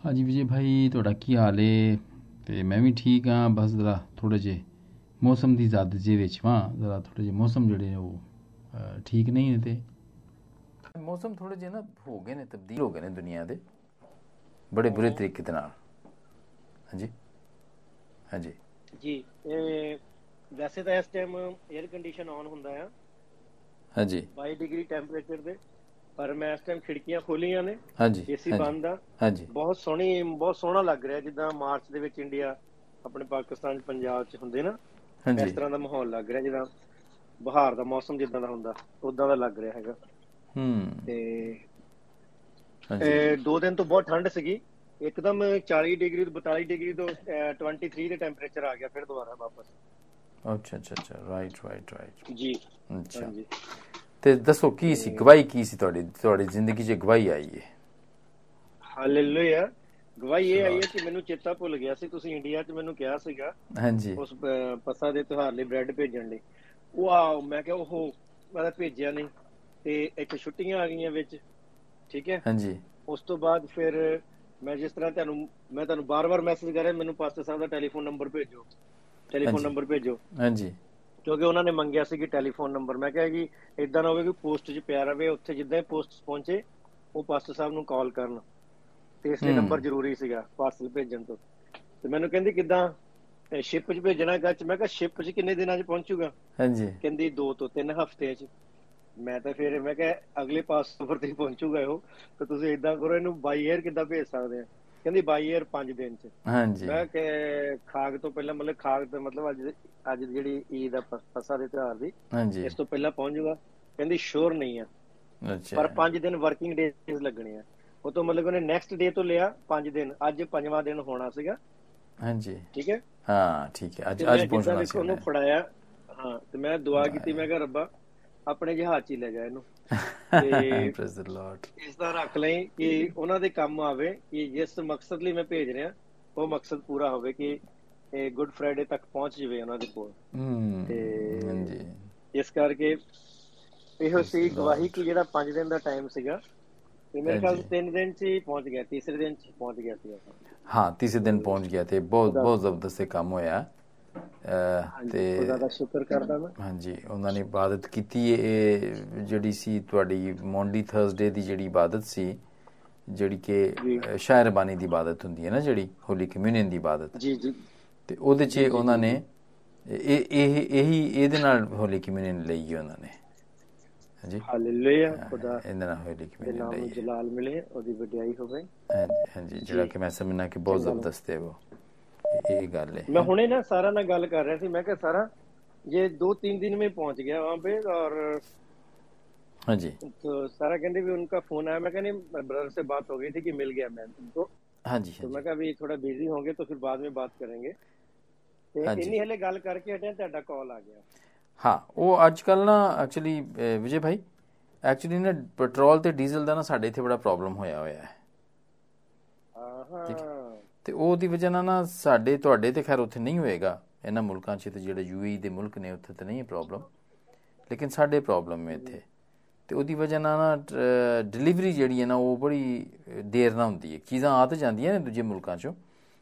ਹਾਂਜੀ ਵਿਜੇ ਭਾਈ ਤੁਹਾਡਾ ਕੀ ਹਾਲ ਏ? ਤੇ ਮੈਂ ਵੀ ਠੀਕ ਹਾਂ ਬਸ ਜ਼ਰਾ ਥੋੜੇ ਜੇ ਮੌਸਮ ਦੀ ਜ਼ਦ ਜੇ ਵਿੱਚ ਵਾਂ ਜ਼ਰਾ ਥੋੜੇ ਜੇ ਮੌਸਮ ਜਿਹੜੇ ਉਹ ਠੀਕ ਨਹੀਂ ਨੇ ਤੇ। ਮੌਸਮ ਥੋੜੇ ਜੇ ਨਾ ਹੋ ਗਏ ਨੇ ਤਬਦੀਲ ਹੋ ਗਏ ਨੇ ਦੁਨੀਆ ਦੇ ਬੜੇ ਬੁਰੇ ਤਰੀਕੇ ਦੇ ਨਾਲ। ਹਾਂਜੀ? ਹਾਂਜੀ। ਜੀ ਇਹ ਵੈਸੇ ਤਾਂ ਇਸ ਟਾਈਮ 에ਅਰ ਕੰਡੀਸ਼ਨ ਆਨ ਹੁੰਦਾ ਆ। ਹਾਂਜੀ। 22 ਡਿਗਰੀ ਟੈਂਪਰੇਚਰ ਦੇ। ਪਰ ਮੈਂ ਇਸ ਟਾਈਮ ਖਿੜਕੀਆਂ ਖੋਲੀਆਂ ਨੇ ਹਾਂਜੀ ਏਸੀ ਬੰਦ ਆ। ਹਾਂਜੀ। ਬਹੁਤ ਸੋਹਣੀ ਬਹੁਤ ਸੋਹਣਾ ਲੱਗ ਰਿਹਾ ਜਿੱਦਾਂ ਮਾਰਚ ਦੇ ਵਿੱਚ ਇੰਡੀਆ ਆਪਣੇ ਪਾਕਿਸਤਾਨ ਚ ਪੰਜਾਬ ਚ ਹੁੰਦੇ ਨਾ ਇਸ ਤਰ੍ਹਾਂ ਦਾ ਮਾਹੌਲ ਲੱਗ ਰਿਹਾ ਜਿੱਦਾਂ ਬਹਾਰ ਦਾ ਮੌਸਮ ਜਿੱਦਾਂ ਦਾ ਹੁੰਦਾ ਉਦਾਂ ਦਾ ਲੱਗ ਰਿਹਾ ਹੈਗਾ। ਹੂੰ। ਤੇ ਹਾਂਜੀ। ਇਹ ਦੋ ਦਿਨ ਤੋਂ ਬਹੁਤ ਠੰਡ ਸੀਗੀ ਇੱਕਦਮ 40 ਡਿਗਰੀ ਤੋਂ 42 ਡਿਗਰੀ ਤੋਂ ਅਹ, 23 ਦੇ ਟੈਂਪਰੇਚਰ ਆ ਗਿਆ ਫਿਰ ਦੁਬਾਰਾ ਵਾਪਸ। ਅੱਛਾ ਅੱਛਾ ਅੱਛਾ ਰਾਈਟ ਰਾਈਟ ਰਾਈਟ ਜੀ। ਅੱਛਾ। ਤੇ ਦੱਸੋ ਕੀ ਸੀ ਗਵਾਹੀ ਕੀ ਸੀ ਤੁਹਾਡੀ ਤੁਹਾਡੀ ਜ਼ਿੰਦਗੀ 'ਚ ਗਵਾਹੀ ਆਈ ਹੈ ਹਾਲੇਲੂਇਆ। ਗਵਾਹੀ ਇਹ ਆਈ ਹੈ ਕਿ ਮੈਨੂੰ ਚੇਤਾ ਭੁੱਲ ਗਿਆ ਸੀ ਤੁਸੀਂ ਇੰਡੀਆ 'ਚ ਮੈਨੂੰ ਕਿਹਾ ਸੀਗਾ। ਹਾਂਜੀ। ਉਸ ਪਸਾ ਦੇ ਤਿਉਹਾਰ ਲਈ ਬ੍ਰੈਡ ਭੇਜਣ ਲਈ। ਵਾਓ ਮੈਂ ਕਿਹਾ ਉਹ ਮੈਂ ਭੇਜਿਆ ਨਹੀਂ। ਤੇ ਇੱਕ ਛੁੱਟੀਆਂ ਆ ਗਈਆਂ ਵਿੱਚ ਠੀਕ ਹੈ? ਹਾਂਜੀ। ਉਸ ਤੋਂ ਬਾਅਦ ਫਿਰ ਮੈਂ ਜਿਸ ਤਰ੍ਹਾਂ ਤੁਹਾਨੂੰ ਮੈਂ ਤੁਹਾਨੂੰ ਬਾਰ-ਬਾਰ ਮੈਸੇਜ ਕਰ ਰਿਹਾ ਮੈਨੂੰ ਪਾਸਟਰ ਸਾਹਿਬ ਦਾ ਟੈਲੀਫੋਨ ਨੰਬਰ ਭੇਜੋ। ਟੈਲੀਫੋਨ। ਨੰਬਰ ਭੇਜੋ। ਹਾਂਜੀ। ਕਿਉਂਕਿ ਉਹਨਾਂ ਨੇ ਮੰਗਿਆ ਸੀ ਕਿ ਟੈਲੀਫੋਨ ਨੰਬਰ। ਮੈਂ ਕਿਹਾ ਕਿ ਇਦਾਂ ਨਾ ਹੋਵੇ ਕਿ ਪੋਸਟ 'ਚ ਪਿਆ ਰਵੇ ਉੱਥੇ ਜਿੱਦਾਂ ਹੀ ਪੋਸਟ ਪਹੁੰਚੇ ਉਹ ਪਾਸਟਰ ਸਾਹਿਬ ਨੂੰ ਕਾਲ ਕਰਨ। ਤੇ ਇਸ ਲਈ। ਨੰਬਰ ਜ਼ਰੂਰੀ ਸੀਗਾ ਪਾਰਸਲ ਭੇਜਣ ਤੋਂ। ਤੇ ਮੈਨੂੰ ਕਹਿੰਦੀ ਕਿਦਾਂ ਸ਼ਿਪ 'ਚ ਭੇਜਣਾ ਗੱਚ ਮੈਂ ਕਿਹਾ ਸ਼ਿਪ 'ਚ ਕਿੰਨੇ ਦਿਨਾਂ 'ਚ ਪਹੁੰਚੂਗਾ? ਹਾਂਜੀ। ਕਹਿੰਦੀ 2 ਤੋਂ 3 ਹਫ਼ਤਿਆਂ 'ਚ। ਮੈਂ ਤਾਂ ਫਿਰ ਮੈਂ ਕਿਹਾ ਅਗਲੇ ਪਾਸਪੋਰਟ ਤੇ ਪਹੁੰਚੂਗਾ ਉਹ। ਤਾਂ ਤੁਸੀਂ ਇਦਾਂ ਕਰੋ ਇਹਨੂੰ ਬਾਈ 에ਅਰ ਕਿੱਦਾਂ ਭੇਜ ਸਕਦੇ ਆ? ਕਹਿੰਦੀ ਬਾਈ 에ਅਰ 5 ਦਿਨ 'ਚ। ਹਾਂਜੀ। ਮੈਂ ਕਿ ਖਾਗ ਤੋਂ ਪਹਿਲਾਂ ਮਤਲਬ ਖਾਗ ਦਾ ਮਤਲਬ ਅੱਜ ਅੱਜ ਜਿਹੜੀ ਈਦ ਪ- ਪਸਾ ਦੇ ਤਿਉਹਾਰ ਦੀ ਹਾਂਜੀ। ਇਸ ਤੋਂ ਪਹਿਲਾਂ ਪਹੁੰਚ ਜਾਊਗਾ। ਕਹਿੰਦੀ ਸ਼ੋਰ ਨਹੀਂ ਆ। ਅੱਛਾ। ਪਰ 5 ਦਿਨ ਵਰਕਿੰਗ ਡੇਜ਼ ਲੱਗਣੇ ਆ। ਉਹ ਤੋਂ ਮਤਲਬ ਉਹਨੇ ਨੈਕਸਟ ਡੇ ਤੋਂ ਲਿਆ 5 ਦਿਨ। ਅੱਜ ਪੰਜਵਾਂ ਦਿਨ ਹੋਣਾ ਸੀਗਾ। ਹਾਂਜੀ। ਠੀਕ ਹੈ? ਹਾਂ ਠੀਕ ਹੈ। ਅੱਜ ਅੱਜ ਪਹੁੰਚਣਾ ਸੀ ਉਹਨੇ। ਫੜਾਇਆ। ਹਾਂ ਤੇ ਮੈਂ ਦੁਆ ਕੀਤੀ। ਮੈਂ ਕਿਹਾ ਰੱਬਾ ਆਪਣੇ ਜਹਾਜ਼ 'ਚ ਹੀ ਲੈ ਜਾ ਇਹਨੂੰ। ਤੇ Praise the Lord. ਇਸ ਦਾ ਰੱਖ ਲਈ ਕਿ ਉਹਨਾਂ ਦੇ ਕੰਮ ਆਵੇ ਕਿ ਜਿਸ ਮਕਸਦ ਲਈ ਮੈਂ ਭੇਜ ਰਿਹਾ ਉਹ ਮਕਸਦ ਪੂਰਾ ਹੋਵੇ ਕਿ ਇਹ ਗੁੱਡ ਫਰਾਈਡੇ ਤੱਕ ਪਹੁੰਚ ਜਾਵੇ ਉਹਨਾਂ ਦੇ ਕੋਲ। ਹੂੰ ਤੇ- ਹਾਂਜੀ। ਇਸ ਕਰਕੇ ਇਹੋ ਸੀ ਗਵਾਹੀ ਕਿ ਜਿਹੜਾ 5 ਦਿਨ ਦਾ ਟਾਈਮ ਸੀਗਾ ਤੇ ਮੇਰੇ ਖਿਆਲ। 3 ਦਿਨ 'ਚ ਹੀ ਪਹੁੰਚ ਗਿਆ ਤੀਸਰੇ ਦਿਨ 'ਚ ਪਹੁੰਚ ਗਿਆ ਸੀ। ਹਾਂ ਤੀਸਰੇ ਦਿਨ ਪਹੁੰਚ ਗਿਆ ਤੇ ਬਹੁਤ ਬਹੁਤ ਜ਼ਬਰਦਸਤ ਕੰਮ ਹੋਇਆ। ਤੇ ਦਾ ਸ਼ੁਕਰ ਕਰਦਾ ਮੈਂ। ਹਾਂਜੀ ਉਹਨਾਂ ਨੇ ਇਬਾਦਤ ਕੀਤੀ ਇਹ ਜਿਹੜੀ ਸੀ ਤੁਹਾਡੀ ਮੌਂਡੀ ਥਰਸਡੇ ਦੀ ਜਿਹੜੀ ਇਬਾਦਤ ਸੀ ਜਿਹੜੀ ਕਿ ਸ਼ਾਇਰਬਾਨੀ ਦੀ ਇਬਾਦਤ ਹੁੰਦੀ ਹੈ ਨਾ ਜਿਹੜੀ ਹੋਲੀ ਕਮਿਊਨੀਅਨ ਦੀ ਇਬਾਦਤ। ਜੀ ਜੀ। ਤੇ ਉਹਦੇ 'ਚ ਉਹਨਾਂ ਨੇ ਇਹ ਇਹ ਇਹੀ ਇਹਦੇ ਨਾਲ ਹੋਲੀ ਕਮਿਊਨੀਅਨ ਲਈ ਉਹਨਾਂ ਨੇ। ਹਾਂਜੀ। ਹਾਲੇਲੂਇਆ ਖੁਦਾ ਇਹਦੇ ਨਾਲ ਹੋਲੀ ਕਮਿਊਨੀਅਨ ਲਈ ਜਲਾਲ ਮਿਲੇ ਉਹਦੀ ਵਡਿਆਈ ਹੋਵੇ। ਹਾਂਜੀ ਜਿਹੜਾ ਕਿ ਮੈਂ ਸਮਝਣਾ ਕਿ ਬਹੁਤ। ਜ਼ਬਰਦਸਤ ਹੈ ਉਹ। ਇਹ ਗੱਲ ਹੈ मैं हुने ना सारा ना गल कर रहा थी मैं कहा सारा ये दो तीन दिन में पहुंच गया वहां पे और ਹਾਂਜੀ तो सारा कहते भी उनका फोन आया मैं कहनी ब्रदर से बात हो गई थी कि मिल गया मैं तुमको ਹਾਂਜੀ तो मैं ਹਾਂਜੀ कहा भी थोड़ा बिजी होंगे तो फिर बाद में बात करेंगे ਤੇ ਹਾਂਜੀ। ਇੰਨੀ ਹਲੇ ਗੱਲ ਕਰਕੇ ਹਟਿਆ ਤੁਹਾਡਾ ਕਾਲ ਆ ਗਿਆ ਹਾਂ ਉਹ ਅੱਜ ਕੱਲ ਨਾ ਐਕਚੁਅਲੀ ਵਿਜੇ ਭਾਈ ਐਕਚੁਅਲੀ ਨਾ ਪੈਟਰੋਲ ਤੇ ਡੀਜ਼ਲ ਦਾ ਨਾ ਸਾਡੇ ਇੱਥੇ ਬੜਾ ਪ੍ਰੋਬਲਮ ਹੋਇਆ ਹੋਇਆ ਹੈ ਆਹਾਂ ਤੇ ਉਹਦੀ ਵਜ੍ਹਾ ਨਾਲ ਨਾ ਸਾਡੇ ਤੁਹਾਡੇ ਤੇ ਖੈਰ ਉੱਥੇ ਨਹੀਂ ਹੋਏਗਾ। ਇਹਨਾਂ ਮੁਲਕਾਂ 'ਚ ਤੇ ਜਿਹੜੇ ਯੂਏਈ ਦੇ ਮੁਲਕ ਨੇ ਉੱਥੇ ਤੇ ਨਹੀਂ ਹੈ ਪ੍ਰੋਬਲਮ ਲੇਕਿਨ ਸਾਡੇ ਪ੍ਰੋਬਲਮ ਹੈ ਇੱਥੇ। ਤੇ ਉਹਦੀ ਵਜ੍ਹਾ ਨਾਲ ਨਾ ਡਿਲੀਵਰੀ ਜਿਹੜੀ ਹੈ ਨਾ ਉਹ ਬੜੀ ਦੇਰ ਨਾਲ ਹੁੰਦੀ ਹੈ। ਚੀਜ਼ਾਂ ਆ ਤਾਂ ਜਾਂਦੀਆਂ ਨੇ ਦੂਜੇ ਮੁਲਕਾਂ 'ਚੋਂ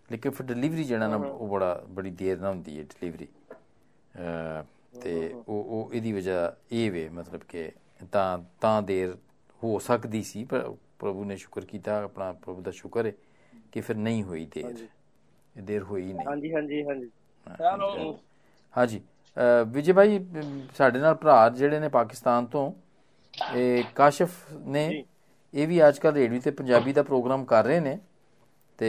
ਲੇਕਿਨ ਫਿਰ ਡਿਲੀਵਰੀ ਜਿਹੜਾ ਨਾ ਉਹ ਬੜਾ ਬੜੀ ਦੇਰ ਨਾਲ ਹੁੰਦੀ ਹੈ ਡਿਲੀਵਰੀ ਤੇ ਉਹ ਉਹ ਇਹਦੀ ਵਜ੍ਹਾ ਇਹ ਵੇ ਮਤਲਬ ਕਿ ਤਾਂ ਤਾਂ ਦੇਰ ਹੋ ਸਕਦੀ ਸੀ ਪਰ ਪ੍ਰਭੂ ਨੇ ਸ਼ੁਕਰ ਕੀਤਾ ਆਪਣਾ ਪ੍ਰਭੂ ਦਾ ਸ਼ੁਕਰ ਹੈ। ਕਿ ਫਿਰ ਨਹੀਂ ਹੋਈ ਦੇਰ ਇਹ ਦੇਰ ਹੋਈ ਨਹੀਂ। ਹਾਂਜੀ ਹਾਂਜੀ ਹਾਂਜੀ। ਹੈਲੋ ਹਾਂਜੀ ਵਿਜੇ ਭਾਈ ਸਾਡੇ ਨਾਲ ਭਰਾ ਜਿਹੜੇ ਨੇ ਪਾਕਿਸਤਾਨ ਤੋਂ ਇਹ ਕਾਸ਼ਫ ਨੇ। ਇਹ ਵੀ ਅੱਜ ਕੱਲ੍ਹ ਰੇਡੀਓ ਤੇ ਪੰਜਾਬੀ ਦਾ ਪ੍ਰੋਗਰਾਮ ਕਰ ਰਹੇ ਨੇ। ਤੇ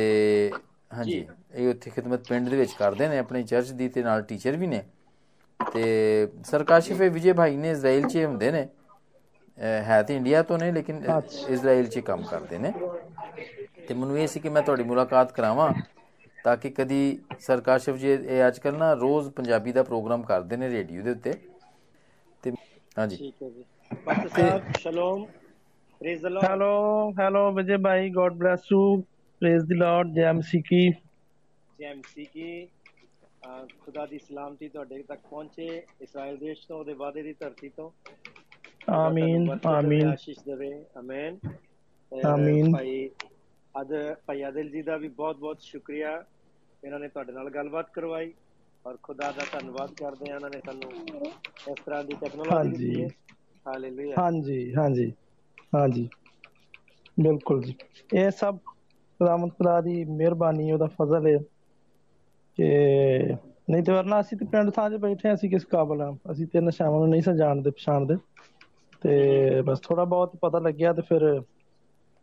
ਹਾਂਜੀ ਇਹ ਉੱਥੇ ਖਿਦਮਤ ਪਿੰਡ ਦੇ ਵਿੱਚ ਕਰਦੇ ਨੇ ਆਪਣੀ ਚਰਚ ਦੀ ਤੇ ਨਾਲ ਟੀਚਰ ਵੀ ਨੇ। ਤੇ ਸਰ ਕਾਸ਼ਫ ਇਹ ਵਿਜੇ ਭਾਈ ਨੇ ਇਜ਼ਰਾਈਲ 'ਚ ਹੁੰਦੇ ਨੇ। ਹੈ ਤੇ ਇੰਡੀਆ ਤੋਂ ਨੇ ਲੇਕਿਨ ਇਜ਼ਰਾਈਲ 'ਚ ਕੰਮ ਕਰਦੇ ਨੇ। ਤੇ ਮੈਨੂੰ ਇਹ ਸੀ ਕਿ ਮੈਂ ਤੁਹਾਡੀ ਮੁਲਾਕਾਤ ਕਰਾਵਾਂ ਤਾਂ ਕਿ ਕਦੀ ਸਰ ਕਾਸ਼ਫ ਜੀ ਇਹ ਅੱਜ ਕੱਲ ਨਾ ਰੋਜ਼ ਪੰਜਾਬੀ ਦਾ ਪ੍ਰੋਗਰਾਮ ਕਰਦੇ ਨੇ ਰੇਡੀਓ ਦੇ ਉੱਤੇ ਤੇ ਹਾਂਜੀ ਠੀਕ ਹੈ ਜੀ pastor Sahib shalom praise the Lord Hello, hello, Vijay bhai. God bless you. Praise the Lord. Jai Msiki. ਜੈਮਸੀ ਕੀ ਖੁਦਾ ਦੀ ਸਲਾਮਤੀ ਤੁਹਾਡੇ ਤੱਕ ਪਹੁੰਚੇ ਇਸਰਾਇਲ ਦੇਸ਼ ਤੋਂ ਉਹਦੇ ਵਾਅਦੇ ਦੀ ਧਰਤੀ ਤੋਂ ਦੇਵੇ, Amin. ਆਸ਼ੀਸ਼ ਦੇਵੇ ਆਮੀਨ ਆਮੀਨ। ਭਾਈ ਅੱਜ ਭਾਈ ਆਦਿਲ ਜੀ ਦਾ ਵੀ ਬਹੁਤ-ਬਹੁਤ ਸ਼ੁਕਰੀਆ। ਇਹਨਾਂ ਨੇ ਤੁਹਾਡੇ ਨਾਲ ਗੱਲਬਾਤ ਕਰਵਾਈ ਔਰ ਖੁਦਾ ਦਾ ਧੰਨਵਾਦ ਕਰਦੇ ਆ ਇਹਨਾਂ ਨੇ ਸਾਨੂੰ ਇਸ ਤਰ੍ਹਾਂ ਦੀ ਟੈਕਨੋਲੋਜੀ। ਦਿੱਤੀ ਹੈ। ਹਾਲੇਲੂਇਆ ਹਾਂਜੀ ਹਾਂਜੀ ਹਾਂਜੀ। ਬਿਲਕੁਲ ਜੀ। ਇਹ ਸਭ ਖੁਦਾਵੰਦ ਖੁਦਾ ਦੀ ਮਿਹਰਬਾਨੀ ਉਹਦਾ ਫਜ਼ਲ ਹੈ। ਕਿ ਨਹੀਂ ਤੇ ਵਰਨਾ ਅਸੀਂ ਤੇ ਪਿੰਡ ਥਾਂ 'ਚ ਬੈਠੇ ਅਸੀਂ ਕਿਸ ਕਾਬਲ ਆ ਅਸੀਂ ਤੇ ਨਸ਼ਾਵਾਂ ਨੂੰ ਨਹੀਂ ਸੀ ਜਾਣਦੇ ਪਛਾਣਦੇ। ਤੇ ਬਸ ਥੋੜਾ ਬਹੁਤ ਪਤਾ ਲੱਗਿਆ ਤੇ ਫਿਰ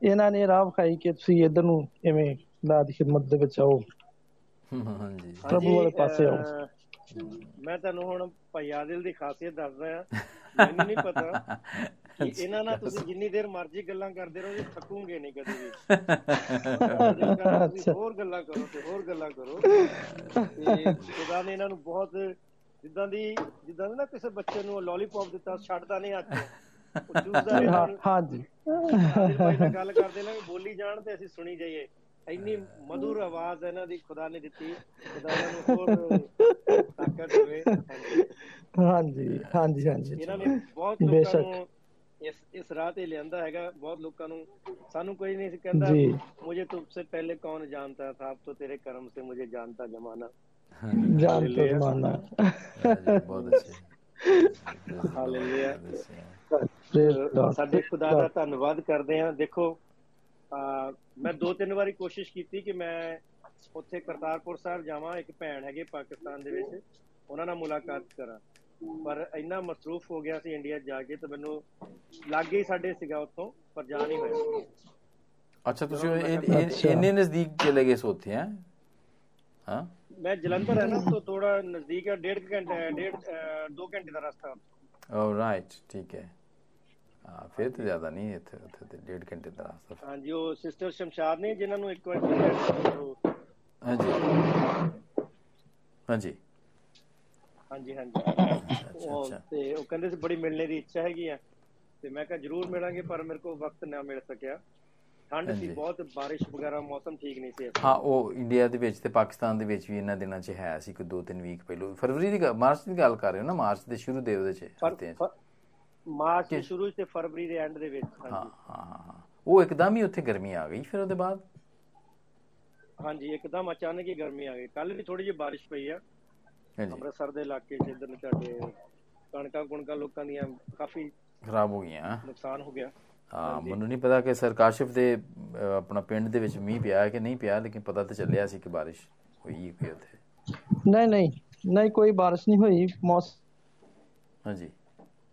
ਇਹਨਾਂ ਨੇ ਰਾਹ ਵਿਖਾਈ ਕਿ ਤੁਸੀਂ ਇੱਧਰ ਨੂੰ ਐਵੇਂ ਲਾ ਦੀ ਖਿਦਮਤ ਦੇ ਵਿੱਚ ਆਓ। ਹਾਂਜੀ। ਪ੍ਰਭੂ ਵਾਲੇ ਪਾਸੇ ਆਓ। ਮੈਂ ਤੁਹਾਨੂੰ ਹੁਣ ਭਾਈ ਆਦਿਲ ਦੀ ਖਾਸੀਅਤ ਦੱਸਦਾ ਆ ਮੈਨੂੰ ਨਹੀਂ ਪਤਾ ਇਹਨਾਂ ਨਾਲ ਤੁਸੀਂ ਜਿੰਨੀ ਦੇਰ ਮਰਜ਼ੀ ਗੱਲਾਂ ਕਰਦੇ ਰਹੋ ਥੱਕੂਗੇ ਨਹੀਂ ਕਦੇ ਵੀ। ਹੋਰ ਗੱਲਾਂ ਕਰੋ ਤੇ ਹੋਰ ਗੱਲਾਂ ਕਰੋ। ਤੇ ਖੁਦਾ ਨੇ ਇਹਨਾਂ ਨੂੰ ਬਹੁਤ ਜਿੱਦਾਂ ਦੀ ਜਿੱਦਾਂ ਨਾ ਕਿਸੇ ਬੱਚੇ ਨੂੰ ਲੋਲੀਪੌਪ ਦਿੱਤਾ ਛੱਡਦਾ ਨਹੀਂ ਹੱਥ। ਹਾਂਜੀ। ਗੱਲ ਕਰਦੇ ਨੇ ਬੋਲੀ ਜਾਣ ਤੇ ਅਸੀਂ ਸੁਣੀ ਜਾਈਏ। ਇੰਨੀ ਮధుਰ ਆਵਾਜ਼ ਇਹਨਾਂ ਦੀ ਖੁਦਾ ਨੇ ਦਿੱਤੀ ਖੁਦਾ ਨੂੰ ਹੋਰ ਤਾਕਤ ਦੇਵੇ। ਹਾਂਜੀ ਹਾਂਜੀ ਹਾਂਜੀ। ਇਹਨਾਂ ਨੇ ਬਹੁਤ ਲੋਕਾਂ ਨੂੰ ਇਸ ਇਸ ਰਾਹ ਤੇ ਲਿਆਂਦਾ ਹੈਗਾ ਬਹੁਤ ਲੋਕਾਂ ਨੂੰ ਸਾਨੂੰ ਕੋਈ ਨਹੀਂ ਕਹਿੰਦਾ ਮੁਝੇ ਤੁਮਸੇ ਪਹਿਲੇ ਕੌਣ ਜਾਣਤਾ ਥਾ ਆਪ ਤੋ ਤੇਰੇ ਕਰਮ ਸੇ ਮੁਝੇ ਜਾਣਤਾ ਜਮਾਨਾ। ਜਾਣਤਾ ਜਮਾਨਾ। ਬਹੁਤ ਅੱਛੇ। ਹਾਲੇਲੂਇਆ। ਸਾਡੇ ਖੁਦਾ ਦਾ ਧੰਨਵਾਦ ਕਰਦੇ ਹਾਂ। ਦੇਖੋ ਮੈਂ ਦੋ ਤਿੰਨ ਵਾਰੀ ਕੋਸ਼ਿਸ਼ ਕੀਤੀ ਕਿ ਮੈਂ ਉੱਥੇ ਕਰਤਾਰਪੁਰ ਸਾਹਿਬ ਜਾਵਾਂ। ਇੱਕ ਭੈਣ ਹੈਗੇ ਪਾਕਿਸਤਾਨ ਦੇ ਵਿੱਚ। ਉਹਨਾਂ ਨਾਲ ਮੁਲਾਕਾਤ ਕਰਾਂ। ਪਰ ਇੰਨਾ ਮਸਰੂਫ ਹੋ ਗਿਆ ਸੀ ਇੰਡੀਆ ਜਾ ਕੇ ਤਾਂ ਮੈਨੂੰ ਲਾਗੇ ਹੀ ਸਾਡੇ ਸੀਗਾ ਉੱਥੋਂ ਪਰ ਜਾ ਨਹੀਂ ਹੋਇਆ। ਅੱਛਾ ਤੁਸੀਂ ਇਹ- ਇਹ- ਇਹ- ਇੰਨੇ ਨਜ਼ਦੀਕ ਚਲੇ ਗਏ ਸੋ ਉੱਥੇ ਹੈ? ਹਾਂ? ਮੈਂ ਜਲੰਧਰ ਹੈ ਨਾ ਤੋਂ ਥੋੜਾ ਨਜ਼ਦੀਕ ਹੈ ਡੇਢ ਕੁ ਘੰਟਾ ਡੇਢ ਅਹ ਦੋ ਘੰਟੇ ਦਾ ਰਸਤਾ ਓ ਰਾਈਟ ਠੀਕ ਹੈ ਹਾਂ ਫਿਰ ਤਾਂ ਜ਼ਿਆਦਾ ਨਹੀਂ ਇੱਥੇ ਉੱਥੇ ਤੇ ਡੇਢ ਘੰਟੇ ਦਾ ਰਸਤਾ ਹਾਂਜੀ ਉਹ ਸਿਸਟਰ ਸ਼ਮਸ਼ਾਦ ਨੇ ਜਿਨ੍ਹਾਂ ਨੂੰ ਇੱਕ ਵਾਰ ਹਾਂਜੀ ਹਾਂਜੀ ਹਾਂਜੀ ਹਾਂਜੀ ਤੇ ਉਹ ਕਹਿੰਦੇ ਸੀ ਬੜੀ ਮਿਲਣੇ ਦੀ ਇੱਛਾ ਹੈਗੀ ਆ ਤੇ ਮੈਂ ਕਿਹਾ ਜਰੂਰ ਮਿਲਾਂਗੇ ਪਰ ਮੇਰੇ ਕੋਲ ਵਕਤ ਨਾ ਮਿਲ ਸਕਿਆ ਠੰਡ ਸੀ। ਬਹੁਤ ਬਾਰਿਸ਼ ਵਗੈਰਾ ਮੌਸਮ ਠੀਕ ਨਹੀਂ ਸੀ ਹਾਂ ਉਹ ਇੰਡੀਆ ਦੇ ਵਿੱਚ ਤੇ ਪਾਕਿਸਤਾਨ ਦੇ ਵਿੱਚ ਵੀ ਇਹਨਾਂ ਦਿਨਾਂ 'ਚ ਹੈ ਸੀ ਦੋ ਤਿੰਨ ਵੀਕ ਪਹਿਲਾਂ ਫਰਵਰੀ ਦੀ ਮਾਰਚ ਦੀ ਗੱਲ ਕਰ ਰਹੇ ਹੋ ਨਾ ਮਾਰਚ ਦੇ ਸ਼ੁਰੂ ਦੇ ਉਹਦੇ 'ਚ ਮਾਰਚ ਦੇ ਸ਼ੁਰੂ 'ਚ ਤੇ ਫਰਵਰੀ ਦੇ ਐਂਡ ਦੇ ਵਿੱਚ ਹਾਂ ਹਾਂ ਹਾਂ। ਉਹ ਇੱਕਦਮ ਹੀ ਉੱਥੇ ਗਰਮੀ ਆ ਗਈ ਫਿਰ ਉਹਦੇ ਬਾਅਦ? ਹਾਂਜੀ ਇੱਕਦਮ ਅਚਾਨਕ ਹੀ ਗਰਮੀ ਆ ਗਈ। ਕੱਲ ਵੀ ਥੋੜੀ ਜਿਹੀ ਬਾਰਿਸ਼ ਪਈ ਆ ਹਾਂਜੀ। ਅੰਮ੍ਰਿਤਸਰ ਦੇ ਇਲਾਕੇ 'ਚ ਇਧਰ ਤੁਹਾਡੇ ਕਣਕਾਂ ਕੁਣਕਾਂ ਲੋਕਾਂ ਦੀਆਂ ਕਾਫੀ ਖਰਾਬ ਹੋ ਗਈਆਂ। ਨੁਕਸਾਨ ਹੋ ਗਿਆ। ਹਾਂ ਮੈਨੂੰ ਨਹੀਂ ਪਤਾ ਕਿ ਸਰ ਕਾਸ਼ਿਫ ਦੇ ਆਪਣਾ ਪਿੰਡ ਦੇ ਵਿੱਚ ਮੀਂਹ ਪਿਆ ਹੈ ਕਿ ਨਹੀਂ ਪਿਆ ਲੇਕਿਨ ਪਤਾ ਤਾਂ ਚੱਲਿਆ ਸੀ ਕਿ ਬਾਰਿਸ਼ ਹੋਈ ਹੈ ਉੱਥੇ। ਨਹੀਂ ਨਹੀਂ ਨਹੀਂ ਕੋਈ ਬਾਰਿਸ਼ ਨਹੀਂ ਹੋਈ ਮੌਸਮ ਹਾਂਜੀ।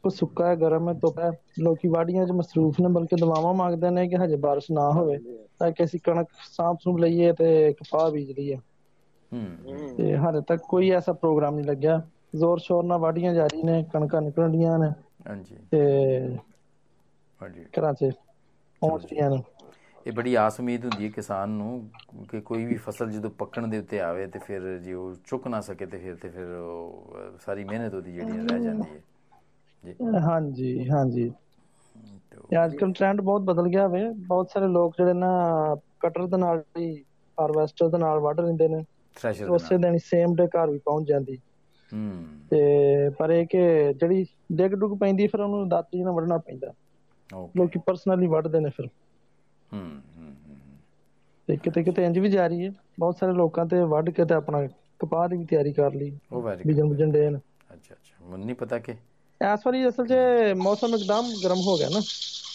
ਸੁੱਕਾ ਹੈ ਗਰਮ ਹੈ ਧੁੱਪ ਹੈ। ਲੋਕੀ ਵਾੜੀਆਂ 'ਚ ਮਸਰੂਫ ਨੇ ਬਲਕਿ ਦੁਆਵਾਂ ਮੰਗਦੇ ਨੇ ਕਿ ਹਜੇ ਬਾਰਿਸ਼ ਨਾ ਹੋਵੇ ਤਾਂ ਕਿ ਅਸੀਂ ਕਣਕ ਸਾਂਭ ਸੂਭ ਲਈਏ ਤੇ ਕਪਾਹ ਬੀਜ ਲਈਏ। ਹੂੰ। ਤੇ ਹਾਲੇ ਤੱਕ ਕੋਈ ਐਸਾ ਪ੍ਰੋਗਰਾਮ ਨਹੀਂ ਲੱਗਿਆ। ਜ਼ੋਰ ਸ਼ੋਰ ਨਾਲ ਵਾੜੀਆਂ ਜਾਰੀ ਨੇ ਕਣਕਾਂ ਨਿਕਲਣ ਡੀਆਂ ਨੇ। ਹਾਂਜੀ। ਤੇ ਹਾਂਜੀ। ਘਰਾਂ 'ਚ ਪਹੁੰਚ ਰਹੀਆਂ ਨੇ। ਇਹ ਬੜੀ ਆਸ ਉਮੀਦ ਹੁੰਦੀ ਹੈ ਕਿਸਾਨ ਨੂੰ ਕਿ ਕੋਈ ਵੀ ਫਸਲ ਜਦੋਂ ਪੱਕਣ ਦੇ ਉੱਤੇ ਆਵੇ ਤੇ ਫਿਰ ਜੇ ਉਹ ਚੁੱਕ ਨਾ ਸਕੇ ਤੇ ਫਿਰ ਤੇ ਫਿਰ ਸਾਰੀ ਮਿਹਨਤ ਉਹਦੀ ਜਿਹੜੀ ਰਹਿ ਜਾਂਦੀ ਹੈ। ਜੀ। ਹਾਂਜੀ ਹਾਂਜੀ। ਅੱਜ ਕੱਲ ਟ੍ਰੈਂਡ ਬਹੁਤ ਬਦਲ ਗਿਆ ਵੇ। ਬਹੁਤ ਸਾਰੇ ਲੋਕ ਜਿਹੜੇ ਨਾ ਕਟਰ ਦੇ ਨਾਲ ਹੀ ਹਾਰਵੈਸਟਰ ਦੇ ਨਾਲ ਵੱਢ ਲੈਂਦੇ ਨੇ। ਥ੍ਰੈਸ਼ਰ ਉਸੇ ਦਿਨ ਸੇਮ ਡੇ ਘਰ ਵੀ ਪਹੁੰਚ ਜਾਂਦੀ। ਹੂੰ। ਤੇ ਪਰ ਇਹ ਕਿ ਜਿਹੜੀ ਡਿੱਗ ਡੁੱਗ ਪੈਂਦੀ ਫਿਰ ਉਹਨੂੰ ਦਾਤੀ ਨਾਲ ਵੱਢਣਾ ਪੈਂਦਾ। ਲੋਕੀ ਪਰਸਨਲੀ ਵੱਢਦੇ ਨੇ ਫਿਰ। ਹੂੰ ਹੂੰ ਹੂੰ ਤੇ ਕਿਤੇ ਕਿਤੇ ਇੰਜ ਵੀ ਜਾਰੀ ਹੈ। ਬਹੁਤ ਸਾਰੇ ਲੋਕਾਂ ਤੇ ਵੱਢ ਕੇ ਤੇ ਆਪਣਾ ਕਪਾਹ ਦੀ ਵੀ ਤਿਆਰੀ ਕਰ ਲਈ। ਉਹ ਵੈਰੀ ਬੀਜਣ ਬੁਜਣ ਦੇ ਨੇ। ਅੱਛਾ ਅੱਛਾ। ਮੈਨੂੰ ਨਹੀਂ ਪਤਾ ਕਿ ਇਸ ਵਾਰੀ ਅਸਲ 'ਚ ਮੌਸਮ ਇੱਕਦਮ ਗਰਮ ਹੋ ਗਿਆ ਨਾ।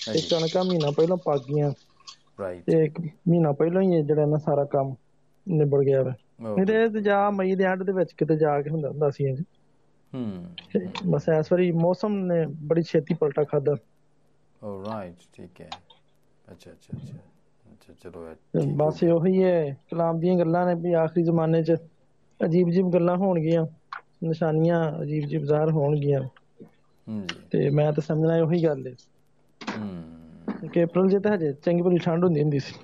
ਤੇ ਕਣਕਾਂ ਮਹੀਨਾ ਪਹਿਲਾਂ ਪੱਕ ਗਈਆਂ। ਰਾਈਟ ਤੇ ਇੱਕ ਮਹੀਨਾ ਪਹਿਲਾਂ ਹੀ ਜਿਹੜਾ ਨਾ ਸਾਰਾ ਕੰਮ ਨਿਬੜ ਗਿਆ ਵਾ। ਨਹੀਂ ਤੇ ਜਾ ਮਈ ਦੇ ਐਂਡ ਦੇ ਵਿੱਚ ਕਿਤੇ ਜਾ ਕੇ ਹੁੰਦਾ ਹੁੰਦਾ ਸੀ ਇੰਜ ਹੂੰ ਬਸ ਇਸ ਵਾਰੀ ਮੌਸਮ ਨੇ ਬੜੀ ਛੇਤੀ ਪਲਟਾ ਖਾਦਾ ਓ ਰਾਈਟ ਠੀਕ ਹੈ ਅੱਛਾ ਅੱਛਾ ਅੱਛਾ। ਅੱਛਾ ਚਲੋ ਬਸ ਉਹੀ ਹੈ ਕਲਾਮ ਦੀਆਂ ਗੱਲਾਂ ਨੇ ਵੀ ਆਖਰੀ ਜ਼ਮਾਨੇ 'ਚ ਅਜੀਬ ਅਜੀਬ ਗੱਲਾਂ ਹੋਣਗੀਆਂ। ਨਿਸ਼ਾਨੀਆਂ ਅਜੀਬ ਅਜੀਬ ਜ਼ਾਹਰ ਹੋਣਗੀਆਂ। ਹੂੰ ਜੀ। ਤੇ ਮੈਂ ਤਾਂ ਸਮਝਣਾ ਉਹੀ ਗੱਲ ਹੈ। ਹੂੰ। ਕਿ ਅਪ੍ਰੈਲ 'ਚ ਤਾਂ ਹਜੇ ਚੰਗੀ ਭਲੀ ਠੰਡ ਹੁੰਦੀ ਹੁੰਦੀ ਸੀ।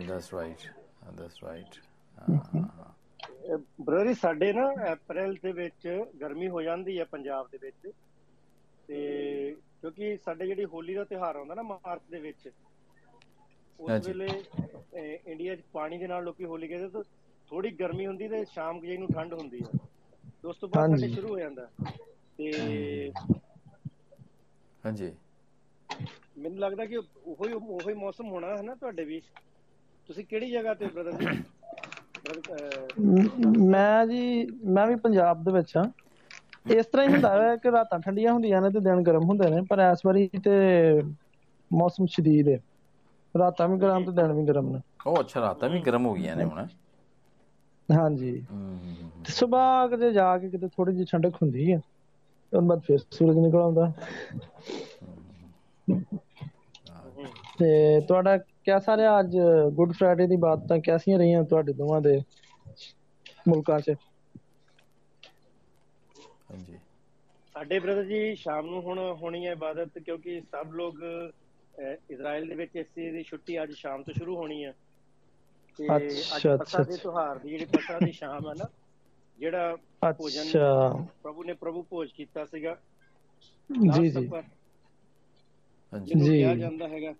That's right that's right brother ਸਾਡੇ ਨਾ ਅਪ੍ਰੈਲ ਦੇ ਵਿੱਚ ਗਰਮੀ ਹੋ ਜਾਂਦੀ ਹੈ ਪੰਜਾਬ ਦੇ ਵਿੱਚ। ਤੇ ਕਿਉਂਕਿ ਸਾਡੇ ਜਿਹੜੀ ਹੋਲੀ ਦਾ ਤਿਉਹਾਰ ਆਉਂਦਾ ਨਾ ਮਾਰਚ ਦੇ ਵਿੱਚ ਉਸ। ਵੇਲੇ ਇੰਡੀਆ 'ਚ ਪਾਣੀ ਦੇ ਨਾਲ ਲੋਕੀ ਹੋਲੀ ਖੇਡਦੇ ਤਾਂ ਥੋੜੀ ਗਰਮੀ ਹੁੰਦੀ ਤੇ ਸ਼ਾਮ ਜਿਹੀ ਨੂੰ ਠੰਡ ਹੁੰਦੀ ਤੇ ਉਸ ਤੋਂ ਬਾਅਦ ਸਾਡੇ। ਸ਼ੁਰੂ ਹੋ ਜਾਂਦਾ। ਤੇ ਹਾਂਜੀ। ਮੈਨੂੰ ਲੱਗਦਾ ਕਿ ਉਹੀ ਉਹੀ ਮੌਸਮ ਹੋਣਾ ਹੈ ਨਾ ਤੁਹਾਡੇ ਵੀ ਤੁਸੀਂ ਕਿਹੜੀ ਜਗ੍ਹਾ ਤੇ ਬ੍ਰਦਰ ਜੀ? ਮੈਂ ਜੀ ਮੈਂ ਵੀ ਪੰਜਾਬ ਦੇ ਵਿੱਚ ਹਾਂ। ਇਸ ਤਰ੍ਹਾਂ ਹੀ ਹੁੰਦਾ ਹੈ ਕਿ ਰਾਤਾਂ ਠੰਡੀਆਂ ਹੁੰਦੀਆਂ ਨੇ ਤੇ ਦਿਨ ਗਰਮ ਹੁੰਦੇ ਨੇ ਪਰ ਇਸ ਵਾਰੀ ਤੇ ਮੌਸਮ ਸ਼ਦੀਦ ਹੈ। ਰਾਤਾਂ ਵੀ ਗਰਮ ਤੇ ਦਿਨ ਵੀ ਗਰਮ ਨੇ। ਉਹ ਅੱਛਾ ਰਾਤਾਂ ਵੀ ਗਰਮ ਹੋ ਗਈਆਂ ਨੇ ਹੁਣ। ਹਾਂਜੀ। ਤੇ ਸਵੇਰ ਕਿਤੇ ਜਾ ਕੇ ਕਿਤੇ ਥੋੜੀ ਜਿਹੀ ਠੰਡਕ ਹੁੰਦੀ ਹੈ ਤੇ ਬਾਅਦ ਫਿਰ ਸੂਰਜ ਨਿਕਲ ਆਉਂਦਾ ਤੇ ਤੁਹਾਡਾ ਕਿਹਦਾ ਰਿਹਾ ਅੱਜ? ਗੁੱਡ ਫਰਾਈਡੇ ਦੀ ਬਾਤਾਂ ਕੈਸੀਆਂ ਰਹੀਆਂ ਤੁਹਾਡੇ ਦੋਵਾਂ ਦੇ ਮੁਲਕਾਂ 'ਚ ਹਾਂਜੀ ਸਾਡੇ ਬ੍ਰਦਰ ਜੀ ਸ਼ਾਮ ਨੂੰ ਹੁਣ ਹੋਣੀ ਹੈ ਇਬਾਦਤ ਕਿਉਂਕਿ ਸਭ ਲੋਕ ਇਜ਼ਰਾਈਲ ਦੇ ਵਿੱਚ ਇਸ ਦੀ ਛੁੱਟੀ ਅੱਜ ਸ਼ਾਮ ਤੋਂ ਸ਼ੁਰੂ ਹੋਣੀ ਹੈ। ਤੇ ਅੱਜ ਅੱਛਾ, ਪਸਾ ਦੇ। ਤਿਉਹਾਰ ਦੀ ਜਿਹੜੀ ਪਸਾ ਦੀ ਸ਼ਾਮ ਹੈ ਨਾ ਜਿਹੜਾ ਭੋਜਨ ਪ੍ਰਭੂ ਨੇ ਪ੍ਰਭੂ ਭੋਜ ਕੀਤਾ ਸੀਗਾ। ਜੀ ਜੀ। ਹਾਂਜੀ। ਜੀ। ਕਿਹਾ ਜਾਂਦਾ ਹੈਗਾ